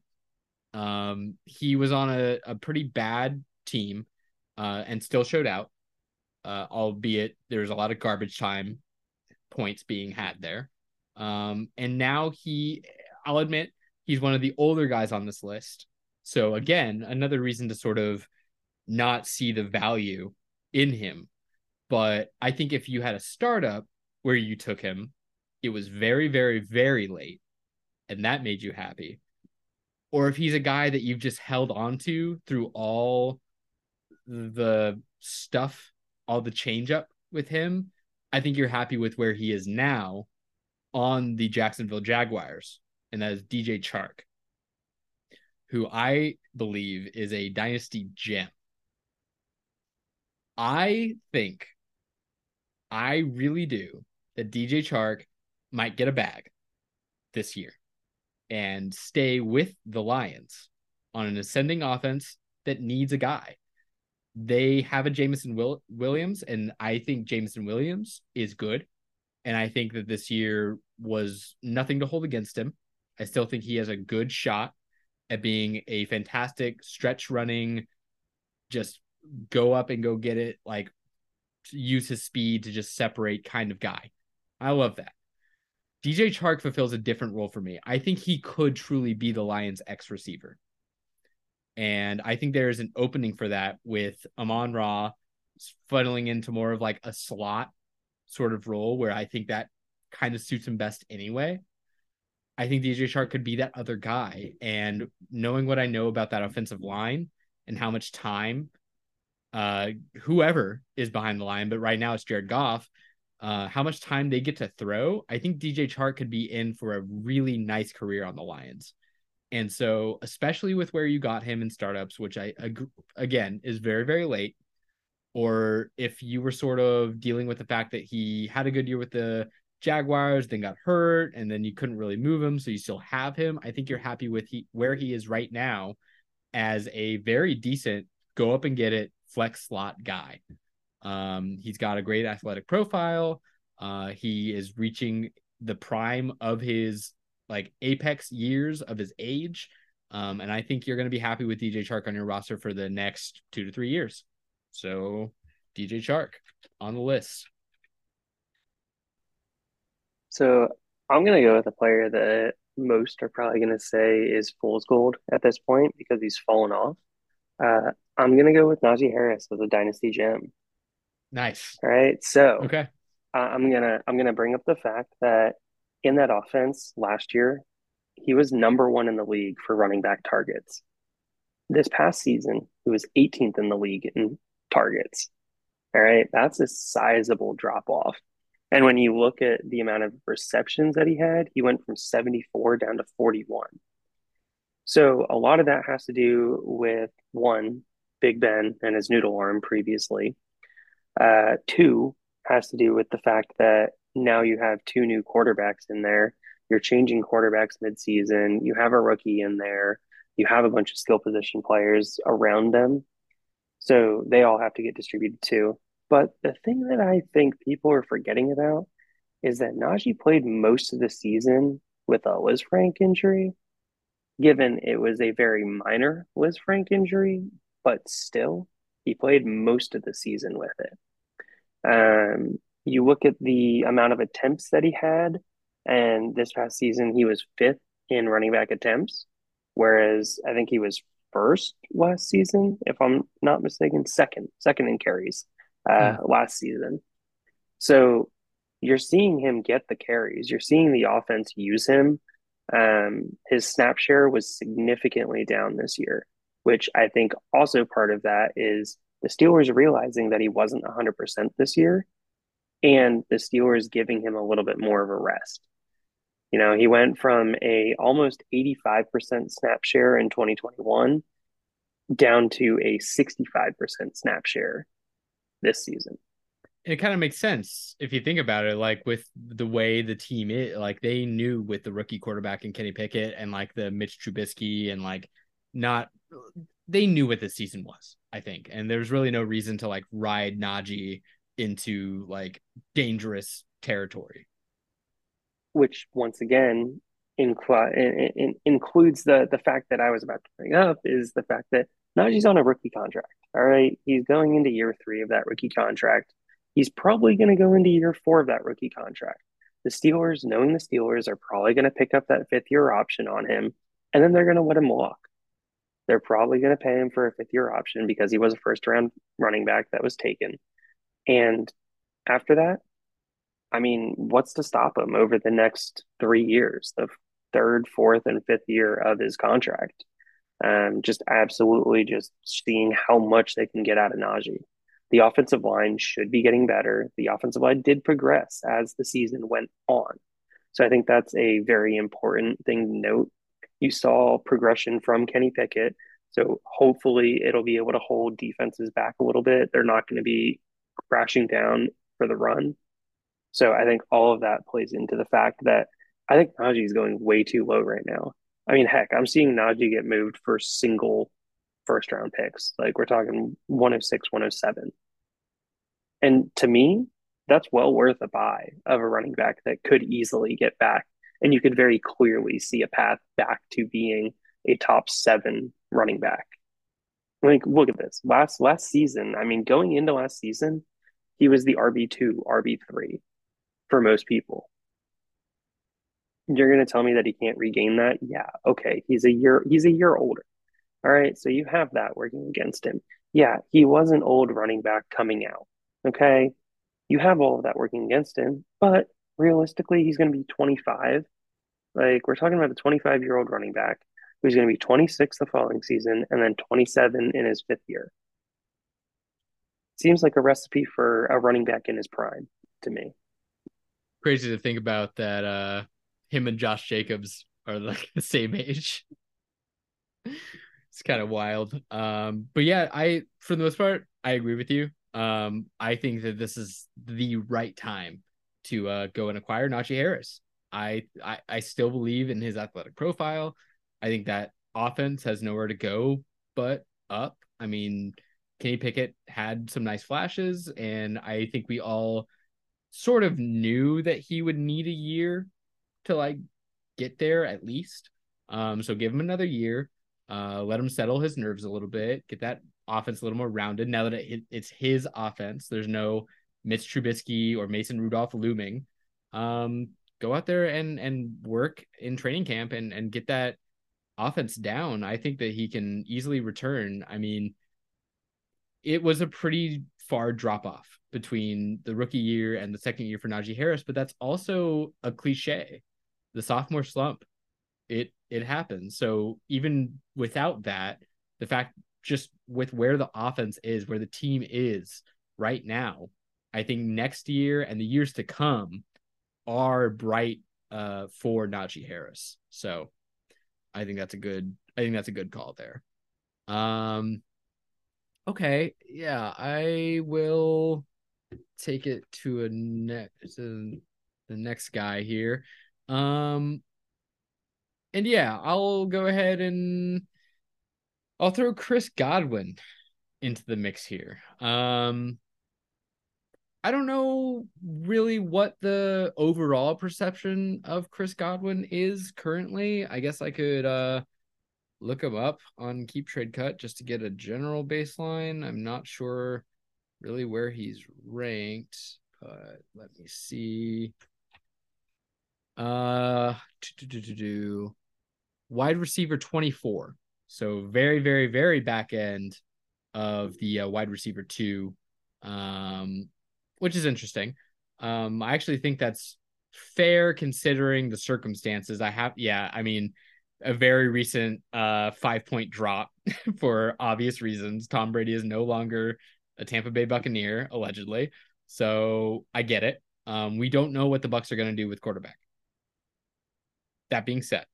Um he was on a, a pretty bad team uh, and still showed out, uh, albeit there's a lot of garbage time points being had there. Um, and now he, I'll admit, he's one of the older guys on this list. So again, another reason to sort of not see the value in him. But I think if you had a startup where you took him, it was very, very, very late, and that made you happy. Or if he's a guy that you've just held on to through all the stuff, all the change up with him, I think you're happy with where he is now on the Jacksonville Jaguars, and that is DJ Chark, who I believe is a dynasty gem. I think, I really do, that DJ Chark might get a bag this year and stay with the Lions on an ascending offense that needs a guy they have a Jameson Will- Williams, and I think Jameson Williams is good. And I think that this year was nothing to hold against him. I still think he has a good shot at being a fantastic stretch running, just go up and go get it, like use his speed to just separate kind of guy. I love that. DJ Chark fulfills a different role for me. I think he could truly be the Lions' X receiver. And I think there is an opening for that with Amon Ra funneling into more of like a slot sort of role where I think that kind of suits him best anyway. I think DJ Chark could be that other guy. And knowing what I know about that offensive line and how much time uh whoever is behind the line, but right now it's Jared Goff. uh, how much time they get to throw, I think DJ Chark could be in for a really nice career on the Lions. And so, especially with where you got him in startups, which I again is very very late, or if you were sort of dealing with the fact that he had a good year with the Jaguars, then got hurt, and then you couldn't really move him, so you still have him. I think you're happy with he where he is right now as a very decent go up and get it flex slot guy. Um, he's got a great athletic profile. Uh, he is reaching the prime of his like apex years of his age. Um, and I think you're going to be happy with DJ Chark on your roster for the next two to three years. So DJ Chark on the list. So I'm going to go with a player that most are probably going to say is fool's gold at this point because he's fallen off. Uh, I'm going to go with Najee Harris as a dynasty gem. Nice. All right. So okay, uh, I'm gonna I'm gonna bring up the fact that in that offense last year, he was number one in the league for running back targets. This past season, he was 18th in the league in targets. All right, that's a sizable drop off. And when you look at the amount of receptions that he had, he went from 74 down to 41. So a lot of that has to do with one, Big Ben and his noodle arm previously. Uh, two has to do with the fact that now you have two new quarterbacks in there. You're changing quarterbacks midseason. You have a rookie in there. You have a bunch of skill position players around them. So they all have to get distributed too. But the thing that I think people are forgetting about is that Najee played most of the season with a Lisfranc injury, given it was a very minor Lisfranc injury, but still, he played most of the season with it. Um, you look at the amount of attempts that he had, and this past season he was fifth in running back attempts, whereas I think he was first last season, if I'm not mistaken, second, second in carries uh, hmm. last season. So you're seeing him get the carries. You're seeing the offense use him. Um, his snap share was significantly down this year, which I think also part of that is the Steelers realizing that he wasn't 100% this year and the Steelers giving him a little bit more of a rest. You know, he went from a almost 85% snap share in 2021 down to a 65% snap share this season. It kind of makes sense if you think about it, like with the way the team is, like they knew with the rookie quarterback and Kenny Pickett and like the Mitch Trubisky and like not they knew what the season was, I think. And there's really no reason to like ride Najee into like dangerous territory. Which once again in, in, includes the the fact that I was about to bring up is the fact that Najee's on a rookie contract. All right. He's going into year three of that rookie contract. He's probably going to go into year four of that rookie contract. The Steelers, knowing the Steelers, are probably going to pick up that fifth year option on him, and then they're going to let him walk. They're probably going to pay him for a fifth year option because he was a first round running back that was taken. And after that, I mean, what's to stop him over the next three years, the third, fourth, and fifth year of his contract? Um, just absolutely just seeing how much they can get out of Najee. The offensive line should be getting better. The offensive line did progress as the season went on. So I think that's a very important thing to note you saw progression from Kenny Pickett. So hopefully it'll be able to hold defenses back a little bit. They're not going to be crashing down for the run. So I think all of that plays into the fact that I think Najee is going way too low right now. I mean, heck, I'm seeing Najee get moved for single first round picks. Like we're talking 106, 107. And to me, that's well worth a buy of a running back that could easily get back and you could very clearly see a path back to being a top seven running back. Like, look at this last last season. I mean, going into last season, he was the RB two, RB three for most people. You're going to tell me that he can't regain that? Yeah, okay. He's a year. He's a year older. All right, so you have that working against him. Yeah, he was an old running back coming out. Okay, you have all of that working against him, but realistically, he's going to be 25. Like we're talking about a 25 year old running back who's going to be 26 the following season and then 27 in his fifth year. Seems like a recipe for a running back in his prime to me. crazy to think about that uh him and Josh Jacobs are like the same age. it's kind of wild. Um, but yeah, I for the most part, I agree with you. Um, I think that this is the right time to uh, go and acquire Najee Harris. I, I I still believe in his athletic profile. I think that offense has nowhere to go but up. I mean, Kenny Pickett had some nice flashes, and I think we all sort of knew that he would need a year to like get there at least. Um, so give him another year, uh, let him settle his nerves a little bit, get that offense a little more rounded. Now that it, it's his offense, there's no Mitch Trubisky or Mason Rudolph looming. Um, go out there and and work in training camp and and get that offense down. I think that he can easily return. I mean, it was a pretty far drop off between the rookie year and the second year for Najee Harris, but that's also a cliche. The sophomore slump, it it happens. So even without that, the fact just with where the offense is, where the team is right now, I think next year and the years to come are bright uh, for Najee Harris. So I think that's a good I think that's a good call there. Um okay, yeah, I will take it to a next to the next guy here. Um and yeah, I'll go ahead and I'll throw Chris Godwin into the mix here. Um I don't know really what the overall perception of Chris Godwin is currently. I guess I could uh look him up on Keep Trade Cut just to get a general baseline. I'm not sure really where he's ranked, but let me see. Uh do wide receiver 24. So very very very back end of the uh, wide receiver 2 um which is interesting. Um, I actually think that's fair considering the circumstances. I have, yeah, I mean, a very recent uh five point drop for obvious reasons. Tom Brady is no longer a Tampa Bay Buccaneer, allegedly. So I get it. Um, we don't know what the Bucs are going to do with quarterback. That being said,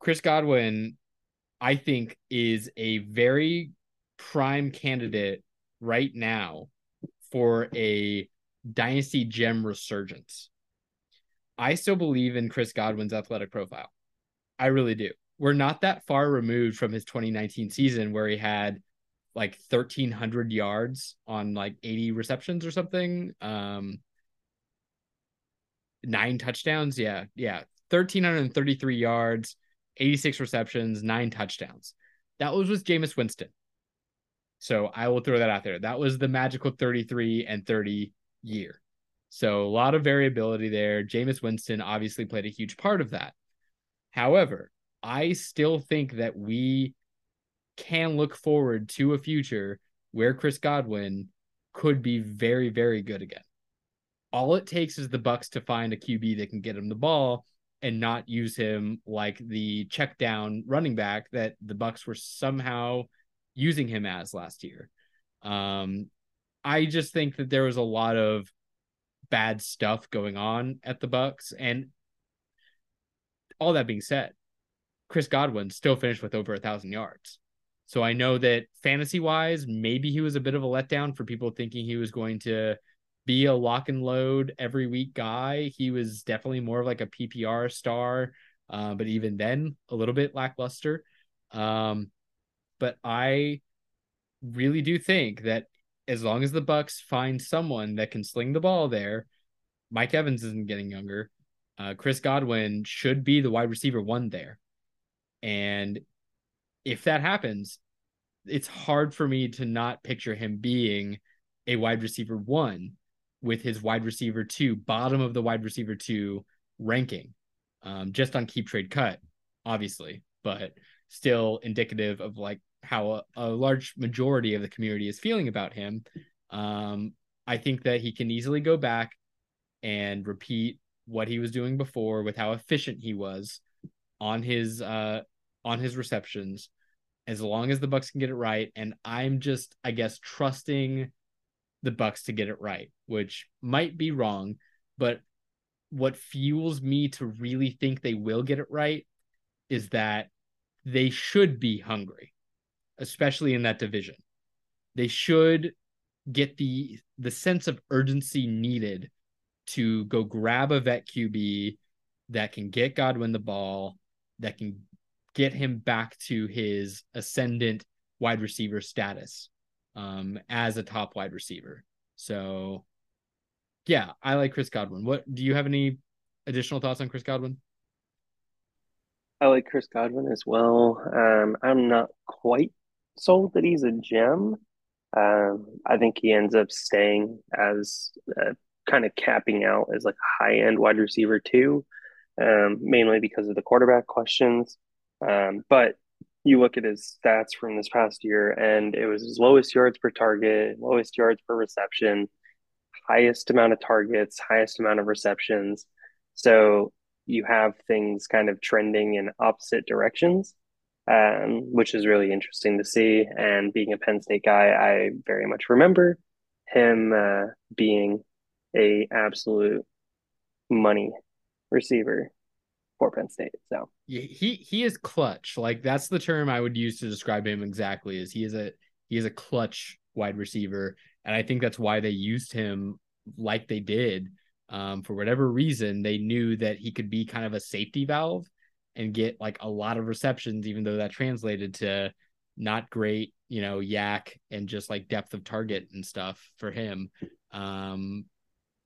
Chris Godwin, I think, is a very prime candidate right now for a dynasty gem resurgence. I still believe in Chris Godwin's athletic profile. I really do. We're not that far removed from his 2019 season where he had like 1300 yards on like 80 receptions or something. Um nine touchdowns, yeah. Yeah, 1333 yards, 86 receptions, nine touchdowns. That was with Jameis Winston. So I will throw that out there. That was the magical 33 and 30 year. So a lot of variability there. Jameis Winston obviously played a huge part of that. However, I still think that we can look forward to a future where Chris Godwin could be very, very good again. All it takes is the Bucs to find a QB that can get him the ball and not use him like the check down running back that the Bucs were somehow using him as last year. Um, I just think that there was a lot of bad stuff going on at the Bucs. and all that being said, Chris Godwin still finished with over a thousand yards. So I know that fantasy wise, maybe he was a bit of a letdown for people thinking he was going to be a lock and load every week guy. He was definitely more of like a PPR star, uh, but even then, a little bit lackluster. Um, but I really do think that as long as the Bucs find someone that can sling the ball there, Mike Evans isn't getting younger. Uh, Chris Godwin should be the wide receiver one there. And if that happens, it's hard for me to not picture him being a wide receiver one with his wide receiver two, bottom of the wide receiver two ranking, um, just on keep trade cut, obviously, but still indicative of like how a, a, large majority of the community is feeling about him. Um, I think that he can easily go back and repeat what he was doing before with how efficient he was on his uh on his receptions as long as the Bucs can get it right and i'm just i guess trusting the Bucs to get it right which might be wrong But what fuels me to really think they will get it right is that they should be hungry, especially in that division. They should get the the sense of urgency needed to go grab a vet QB that can get Godwin the ball, that can get him back to his ascendant wide receiver status um, as a top wide receiver. So, yeah, I like Chris Godwin. What do you have any additional thoughts on Chris Godwin? I like Chris Godwin as well. Um, I'm not quite sold that he's a gem. Um, I think he ends up staying as uh, kind of capping out as like a high end wide receiver too, um, mainly because of the quarterback questions. Um, but you look at his stats from this past year, and it was his lowest yards per target, lowest yards per reception, highest amount of targets, highest amount of receptions. So you have things kind of trending in opposite directions, um, which is really interesting to see. And being a Penn State guy, I very much remember him uh, being a absolute money receiver for Penn State. So he he is clutch. Like that's the term I would use to describe him exactly. Is he is a he is a clutch wide receiver, and I think that's why they used him like they did. Um, for whatever reason, they knew that he could be kind of a safety valve and get like a lot of receptions, even though that translated to not great, you know, YAC and just like depth of target and stuff for him. Um,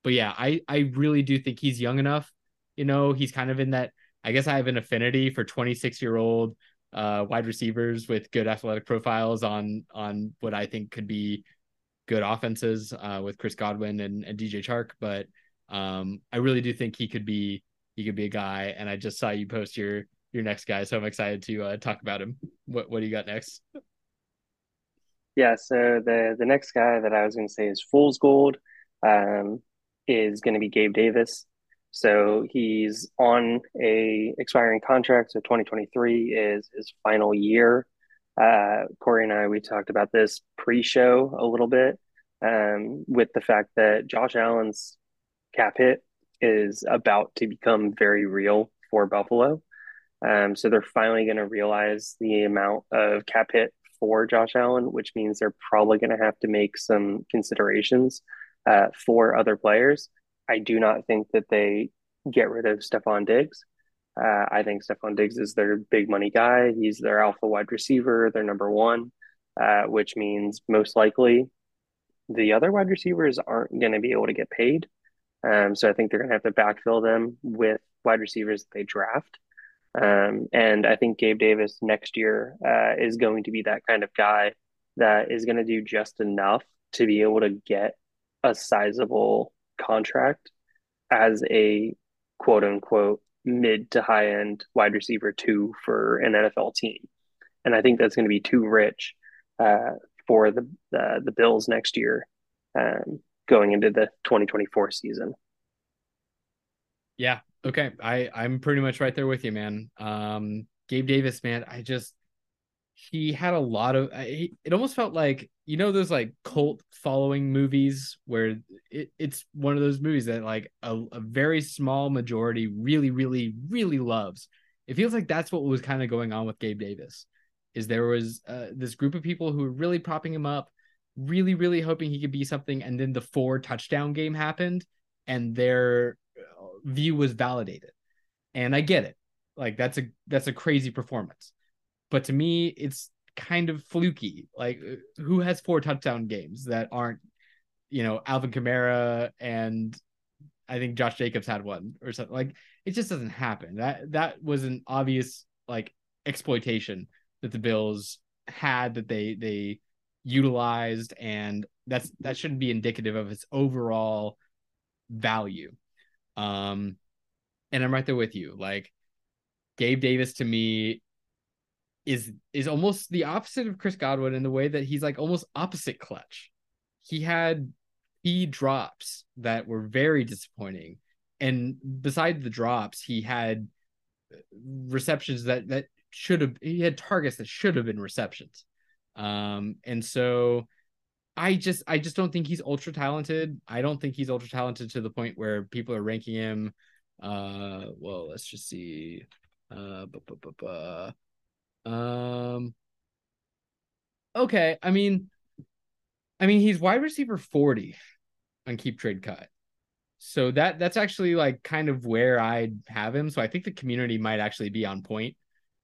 but yeah, I I really do think he's young enough. You know, he's kind of in that. I guess I have an affinity for 26 year old uh, wide receivers with good athletic profiles on on what I think could be good offenses uh, with Chris Godwin and, and DJ Chark. But um, I really do think he could be he could be a guy. And I just saw you post your your next guy, so I'm excited to uh, talk about him. What what do you got next? Yeah, so the the next guy that I was going to say is Fool's Gold. Um, is going to be Gabe Davis. So he's on a expiring contract. So 2023 is his final year. Uh, Corey and I we talked about this pre-show a little bit um, with the fact that Josh Allen's cap hit is about to become very real for Buffalo. Um, so they're finally going to realize the amount of cap hit for Josh Allen, which means they're probably going to have to make some considerations uh, for other players. I do not think that they get rid of Stefon Diggs. Uh, I think Stefon Diggs is their big money guy. He's their alpha wide receiver, their number one, uh, which means most likely the other wide receivers aren't going to be able to get paid. Um, so I think they're going to have to backfill them with wide receivers that they draft. Um, and I think Gabe Davis next year uh, is going to be that kind of guy that is going to do just enough to be able to get a sizable contract as a quote unquote mid to high end wide receiver two for an NFL team. And I think that's going to be too rich uh, for the, uh, the Bills next year um, going into the 2024 season. Yeah. Okay. I, I'm pretty much right there with you, man. Um, Gabe Davis, man, I just, he had a lot of it almost felt like you know those like cult following movies where it, it's one of those movies that like a, a very small majority really really really loves it feels like that's what was kind of going on with gabe davis is there was uh, this group of people who were really propping him up really really hoping he could be something and then the four touchdown game happened and their uh, view was validated and i get it like that's a that's a crazy performance but to me, it's kind of fluky. Like, uh, who has four touchdown games that aren't, you know, Alvin Kamara and I think Josh Jacobs had one or something. Like, it just doesn't happen. That that was an obvious like exploitation that the Bills had that they they utilized, and that's that shouldn't be indicative of its overall value. Um, and I'm right there with you. Like, Gabe Davis to me is is almost the opposite of Chris Godwin in the way that he's like almost opposite clutch. He had he drops that were very disappointing. And beside the drops, he had receptions that that should have he had targets that should have been receptions. Um and so I just I just don't think he's ultra talented. I don't think he's ultra talented to the point where people are ranking him. Uh, well, let's just see. Uh, bu- bu- bu- um, okay. I mean, I mean, he's wide receiver forty on keep trade cut. So that that's actually like kind of where I'd have him. So I think the community might actually be on point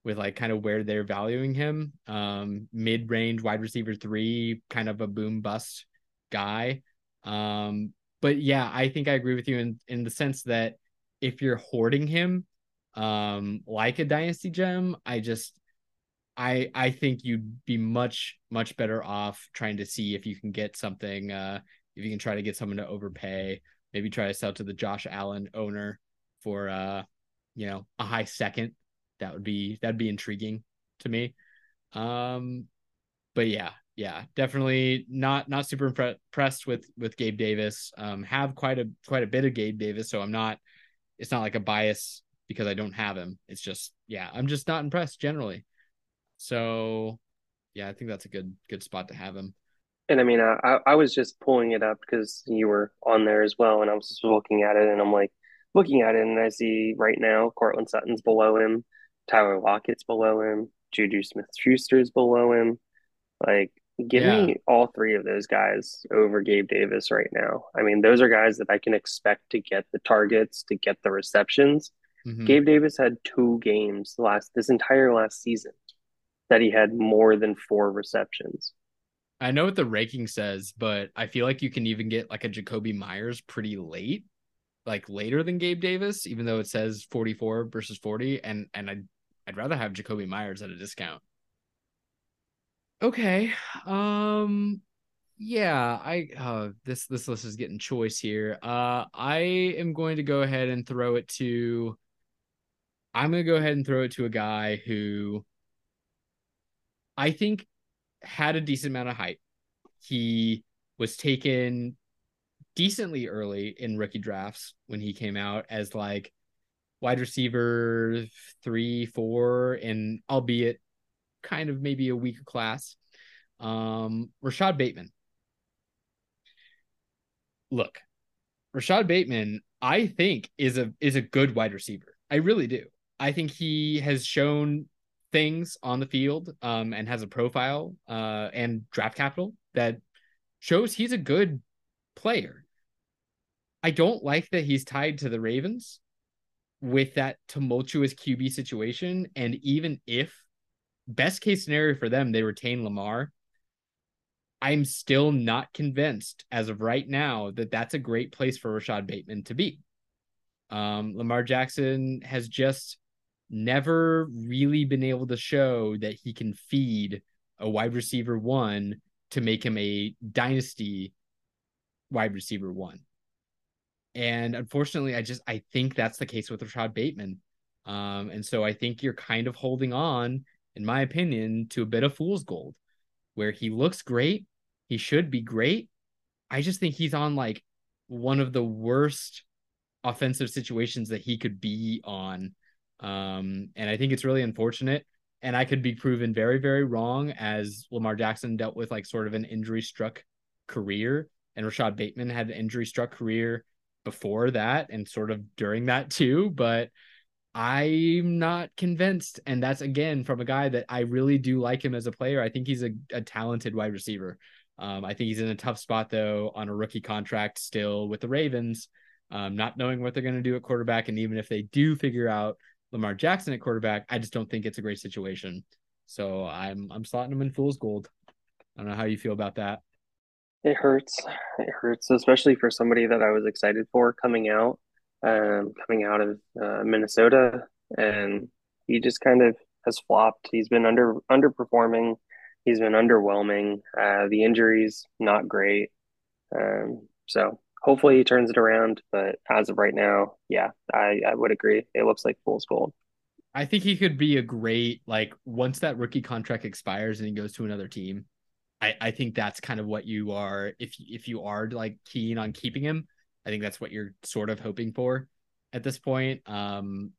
with like kind of where they're valuing him. Um, mid range wide receiver three, kind of a boom bust guy. Um, but yeah, I think I agree with you in in the sense that if you're hoarding him, um, like a dynasty gem, I just I I think you'd be much much better off trying to see if you can get something. Uh, if you can try to get someone to overpay, maybe try to sell to the Josh Allen owner for uh, you know, a high second that would be that'd be intriguing to me. Um, but yeah, yeah, definitely not not super impressed with with Gabe Davis. Um, have quite a quite a bit of Gabe Davis, so I'm not. It's not like a bias because I don't have him. It's just yeah, I'm just not impressed generally. So yeah, I think that's a good good spot to have him. And I mean, I I was just pulling it up because you were on there as well, and I was just looking at it, and I'm like looking at it, and I see right now Courtland Sutton's below him. Tyler Lockett's below him. Juju Smith Schuster's below him. Like, give yeah. me all three of those guys over Gabe Davis right now. I mean, those are guys that I can expect to get the targets, to get the receptions. Mm-hmm. Gabe Davis had two games last this entire last season that he had more than four receptions. I know what the ranking says, but I feel like you can even get like a Jakobi Meyers pretty late, like later than Gabe Davis, even though it says 44 versus 40. And and I I'd rather have Jakobi Meyers at a discount. Okay. Um yeah, I uh this this list is getting choice here. Uh I am going to go ahead and throw it to I'm going to go ahead and throw it to a guy who I think had a decent amount of hype. He was taken decently early in rookie drafts when he came out as like wide receiver three, four, and albeit kind of maybe a weaker class. Um, Rashod Bateman. Look, Rashod Bateman, I think is a is a good wide receiver. I really do. I think he has shown things on the field um, and has a profile uh, and draft capital that shows he's a good player. I don't like that he's tied to the Ravens with that tumultuous QB situation. And even if best case scenario for them, they retain Lamar, I'm still not convinced as of right now that that's a great place for Rashod Bateman to be. Um, Lamar Jackson has just never really been able to show that he can feed a wide receiver one to make him a dynasty wide receiver one. And unfortunately, I just I think that's the case with Rashod Bateman. Um, and so I think you're kind of holding on, in my opinion, to a bit of fool's gold, where he looks great, he should be great. I just think he's on like one of the worst offensive situations that he could be on. Um, and I think it's really unfortunate. And I could be proven very, very wrong as Lamar Jackson dealt with like sort of an injury struck career. And Rashod Bateman had an injury struck career before that and sort of during that too, but I'm not convinced. And that's again from a guy that I really do like him as a player. I think he's a, a talented wide receiver. Um, I think he's in a tough spot though on a rookie contract still with the Ravens, um, not knowing what they're going to do at quarterback. And even if they do figure out Lamar Jackson at quarterback, I just don't think it's a great situation. So I'm I'm slotting him in fool's gold. I don't know how you feel about that. It hurts. It hurts, especially for somebody that I was excited for coming out, um, coming out of uh, Minnesota, and he just kind of has flopped. He's been under underperforming. He's been underwhelming. Uh, the injuries not great. Um, so hopefully he turns it around. But as of right now, yeah, I, I would agree. It looks like fool's gold. I think he could be a great like once that rookie contract expires and he goes to another team. I, I think that's kind of what you are if if you are like keen on keeping him. I think that's what you're sort of hoping for at this point. Um,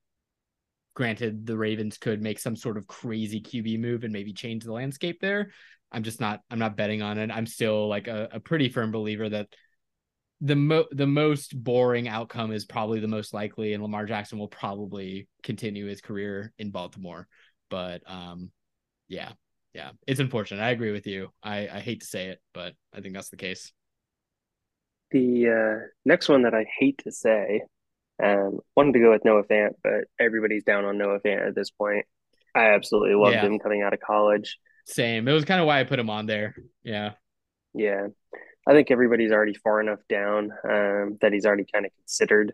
granted, the Ravens could make some sort of crazy QB move and maybe change the landscape there. I'm just not I'm not betting on it. I'm still like a, a pretty firm believer that the mo the most boring outcome is probably the most likely, and Lamar Jackson will probably continue his career in Baltimore. But um, yeah, yeah, it's unfortunate. I agree with you. I I hate to say it, but I think that's the case. The uh, next one that I hate to say, um, wanted to go with Noah Fant, but everybody's down on Noah Fant at this point. I absolutely loved yeah. him coming out of college. Same. It was kind of why I put him on there. Yeah. Yeah. I think everybody's already far enough down um, that he's already kind of considered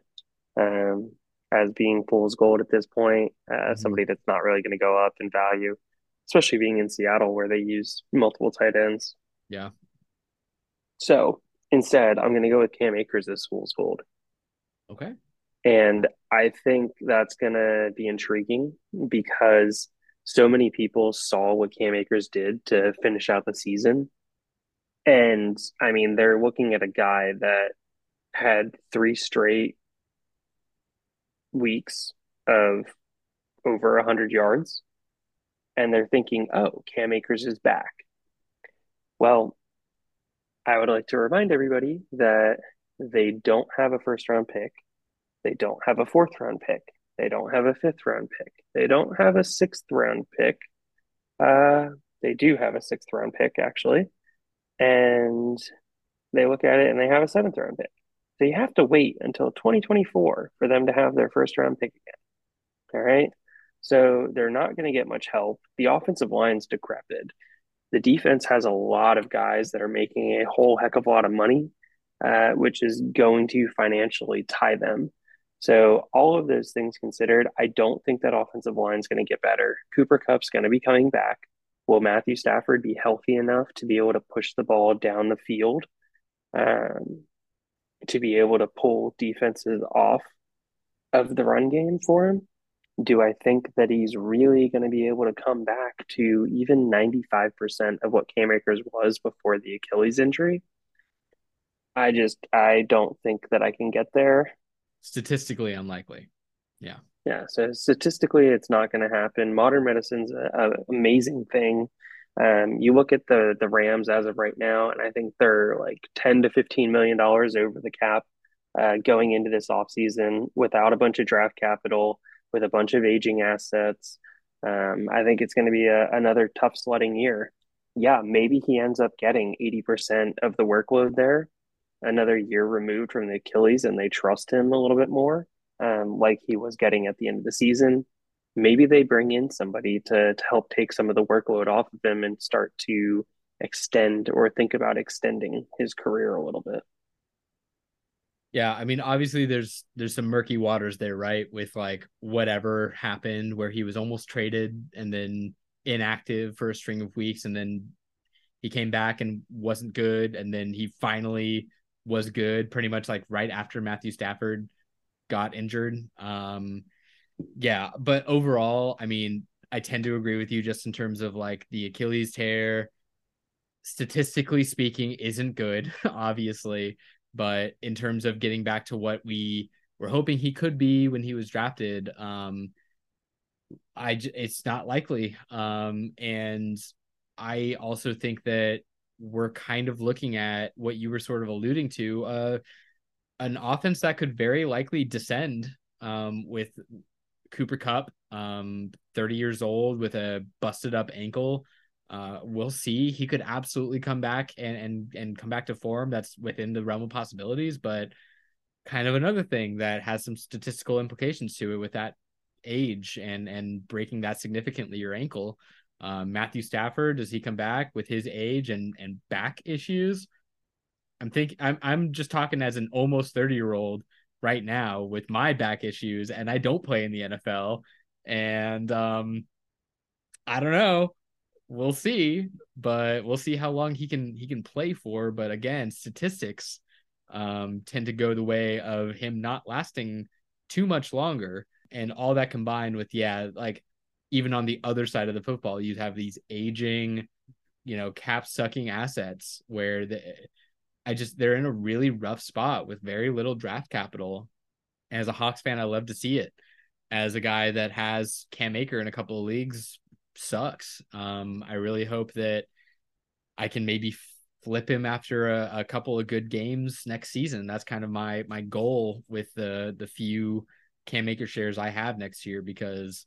um, as being fool's gold at this point. Uh, mm-hmm. Somebody that's not really going to go up in value, especially being in Seattle where they use multiple tight ends. Yeah. So instead, I'm going to go with Cam Akers as fool's gold. Okay. And I think that's going to be intriguing because so many people saw what Cam Akers did to finish out the season. And I mean, they're looking at a guy that had three straight weeks of over 100 yards. And they're thinking, oh, Cam Akers is back. Well, I would like to remind everybody that they don't have a first round pick. They don't have a fourth round pick. They don't have a fifth round pick. They don't have a sixth round pick. Uh, they do have a sixth round pick, actually. And they look at it and they have a seventh round pick. So you have to wait until 2024 for them to have their first round pick again. All right. So they're not going to get much help. The offensive line's decrepit. The defense has a lot of guys that are making a whole heck of a lot of money, uh, which is going to financially tie them so all of those things considered, I don't think that offensive line is going to get better. Cooper Kupp's going to be coming back. Will Matthew Stafford be healthy enough to be able to push the ball down the field, um, to be able to pull defenses off of the run game for him? Do I think that he's really going to be able to come back to even 95% of what Cam Akers was before the Achilles injury? I just I don't think that I can get there statistically unlikely. Yeah. Yeah. So statistically, it's not going to happen. Modern medicine's an amazing thing. Um, you look at the the Rams as of right now, and I think they're like ten to fifteen million dollars over the cap uh, going into this offseason without a bunch of draft capital, with a bunch of aging assets. Um, I think it's going to be a, another tough sledding year. Yeah, maybe he ends up getting 80% of the workload there, another year removed from the Achilles and they trust him a little bit more, um, like he was getting at the end of the season. Maybe they bring in somebody to, to help take some of the workload off of him and start to extend or think about extending his career a little bit. Yeah, I mean, obviously there's there's some murky waters there, right? With like whatever happened where he was almost traded and then inactive for a string of weeks and then he came back and wasn't good and then he finally was good pretty much like right after Matthew Stafford got injured. Um, yeah, but overall, I mean, I tend to agree with you just in terms of like the Achilles tear, statistically speaking, isn't good, obviously. But in terms of getting back to what we were hoping he could be when he was drafted, um, I it's not likely. Um, and I also think that we're kind of looking at what you were sort of alluding to uh, an offense that could very likely descend um, with Cooper Kupp, um, 30 years old with a busted up ankle. Uh, we'll see. He could absolutely come back and and and come back to form. That's within the realm of possibilities, but kind of another thing that has some statistical implications to it with that age and and breaking that significantly your ankle. Um, Matthew Stafford, does he come back with his age and and back issues? I'm thinking I'm I'm just talking as an almost 30 year old right now with my back issues, and I don't play in the NFL. And um, I don't know. We'll see, but we'll see how long he can he can play for. But again, statistics um, tend to go the way of him not lasting too much longer, and all that combined with yeah, like even on the other side of the football, you have these aging, you know, cap sucking assets where the I just they're in a really rough spot with very little draft capital. As a Hawks fan, I love to see it. as a guy that has Cam Akers in a couple of leagues sucks. Um, I really hope that I can maybe flip him after a, a, couple of good games next season. That's kind of my my goal with the the few Cam Akers shares I have next year because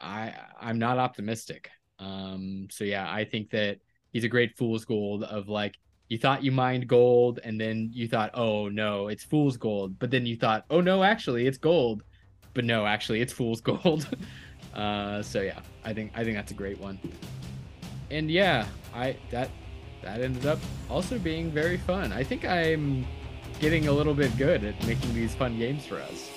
I I'm not optimistic. Um, so yeah, I think that he's a great fool's gold of like you thought you mined gold and then you thought oh no it's fool's gold but then you thought oh no actually it's gold but no actually it's fool's gold uh, so yeah i think i think that's a great one. And yeah i that that ended up also being very fun. I think i'm getting a little bit good at making these fun games for us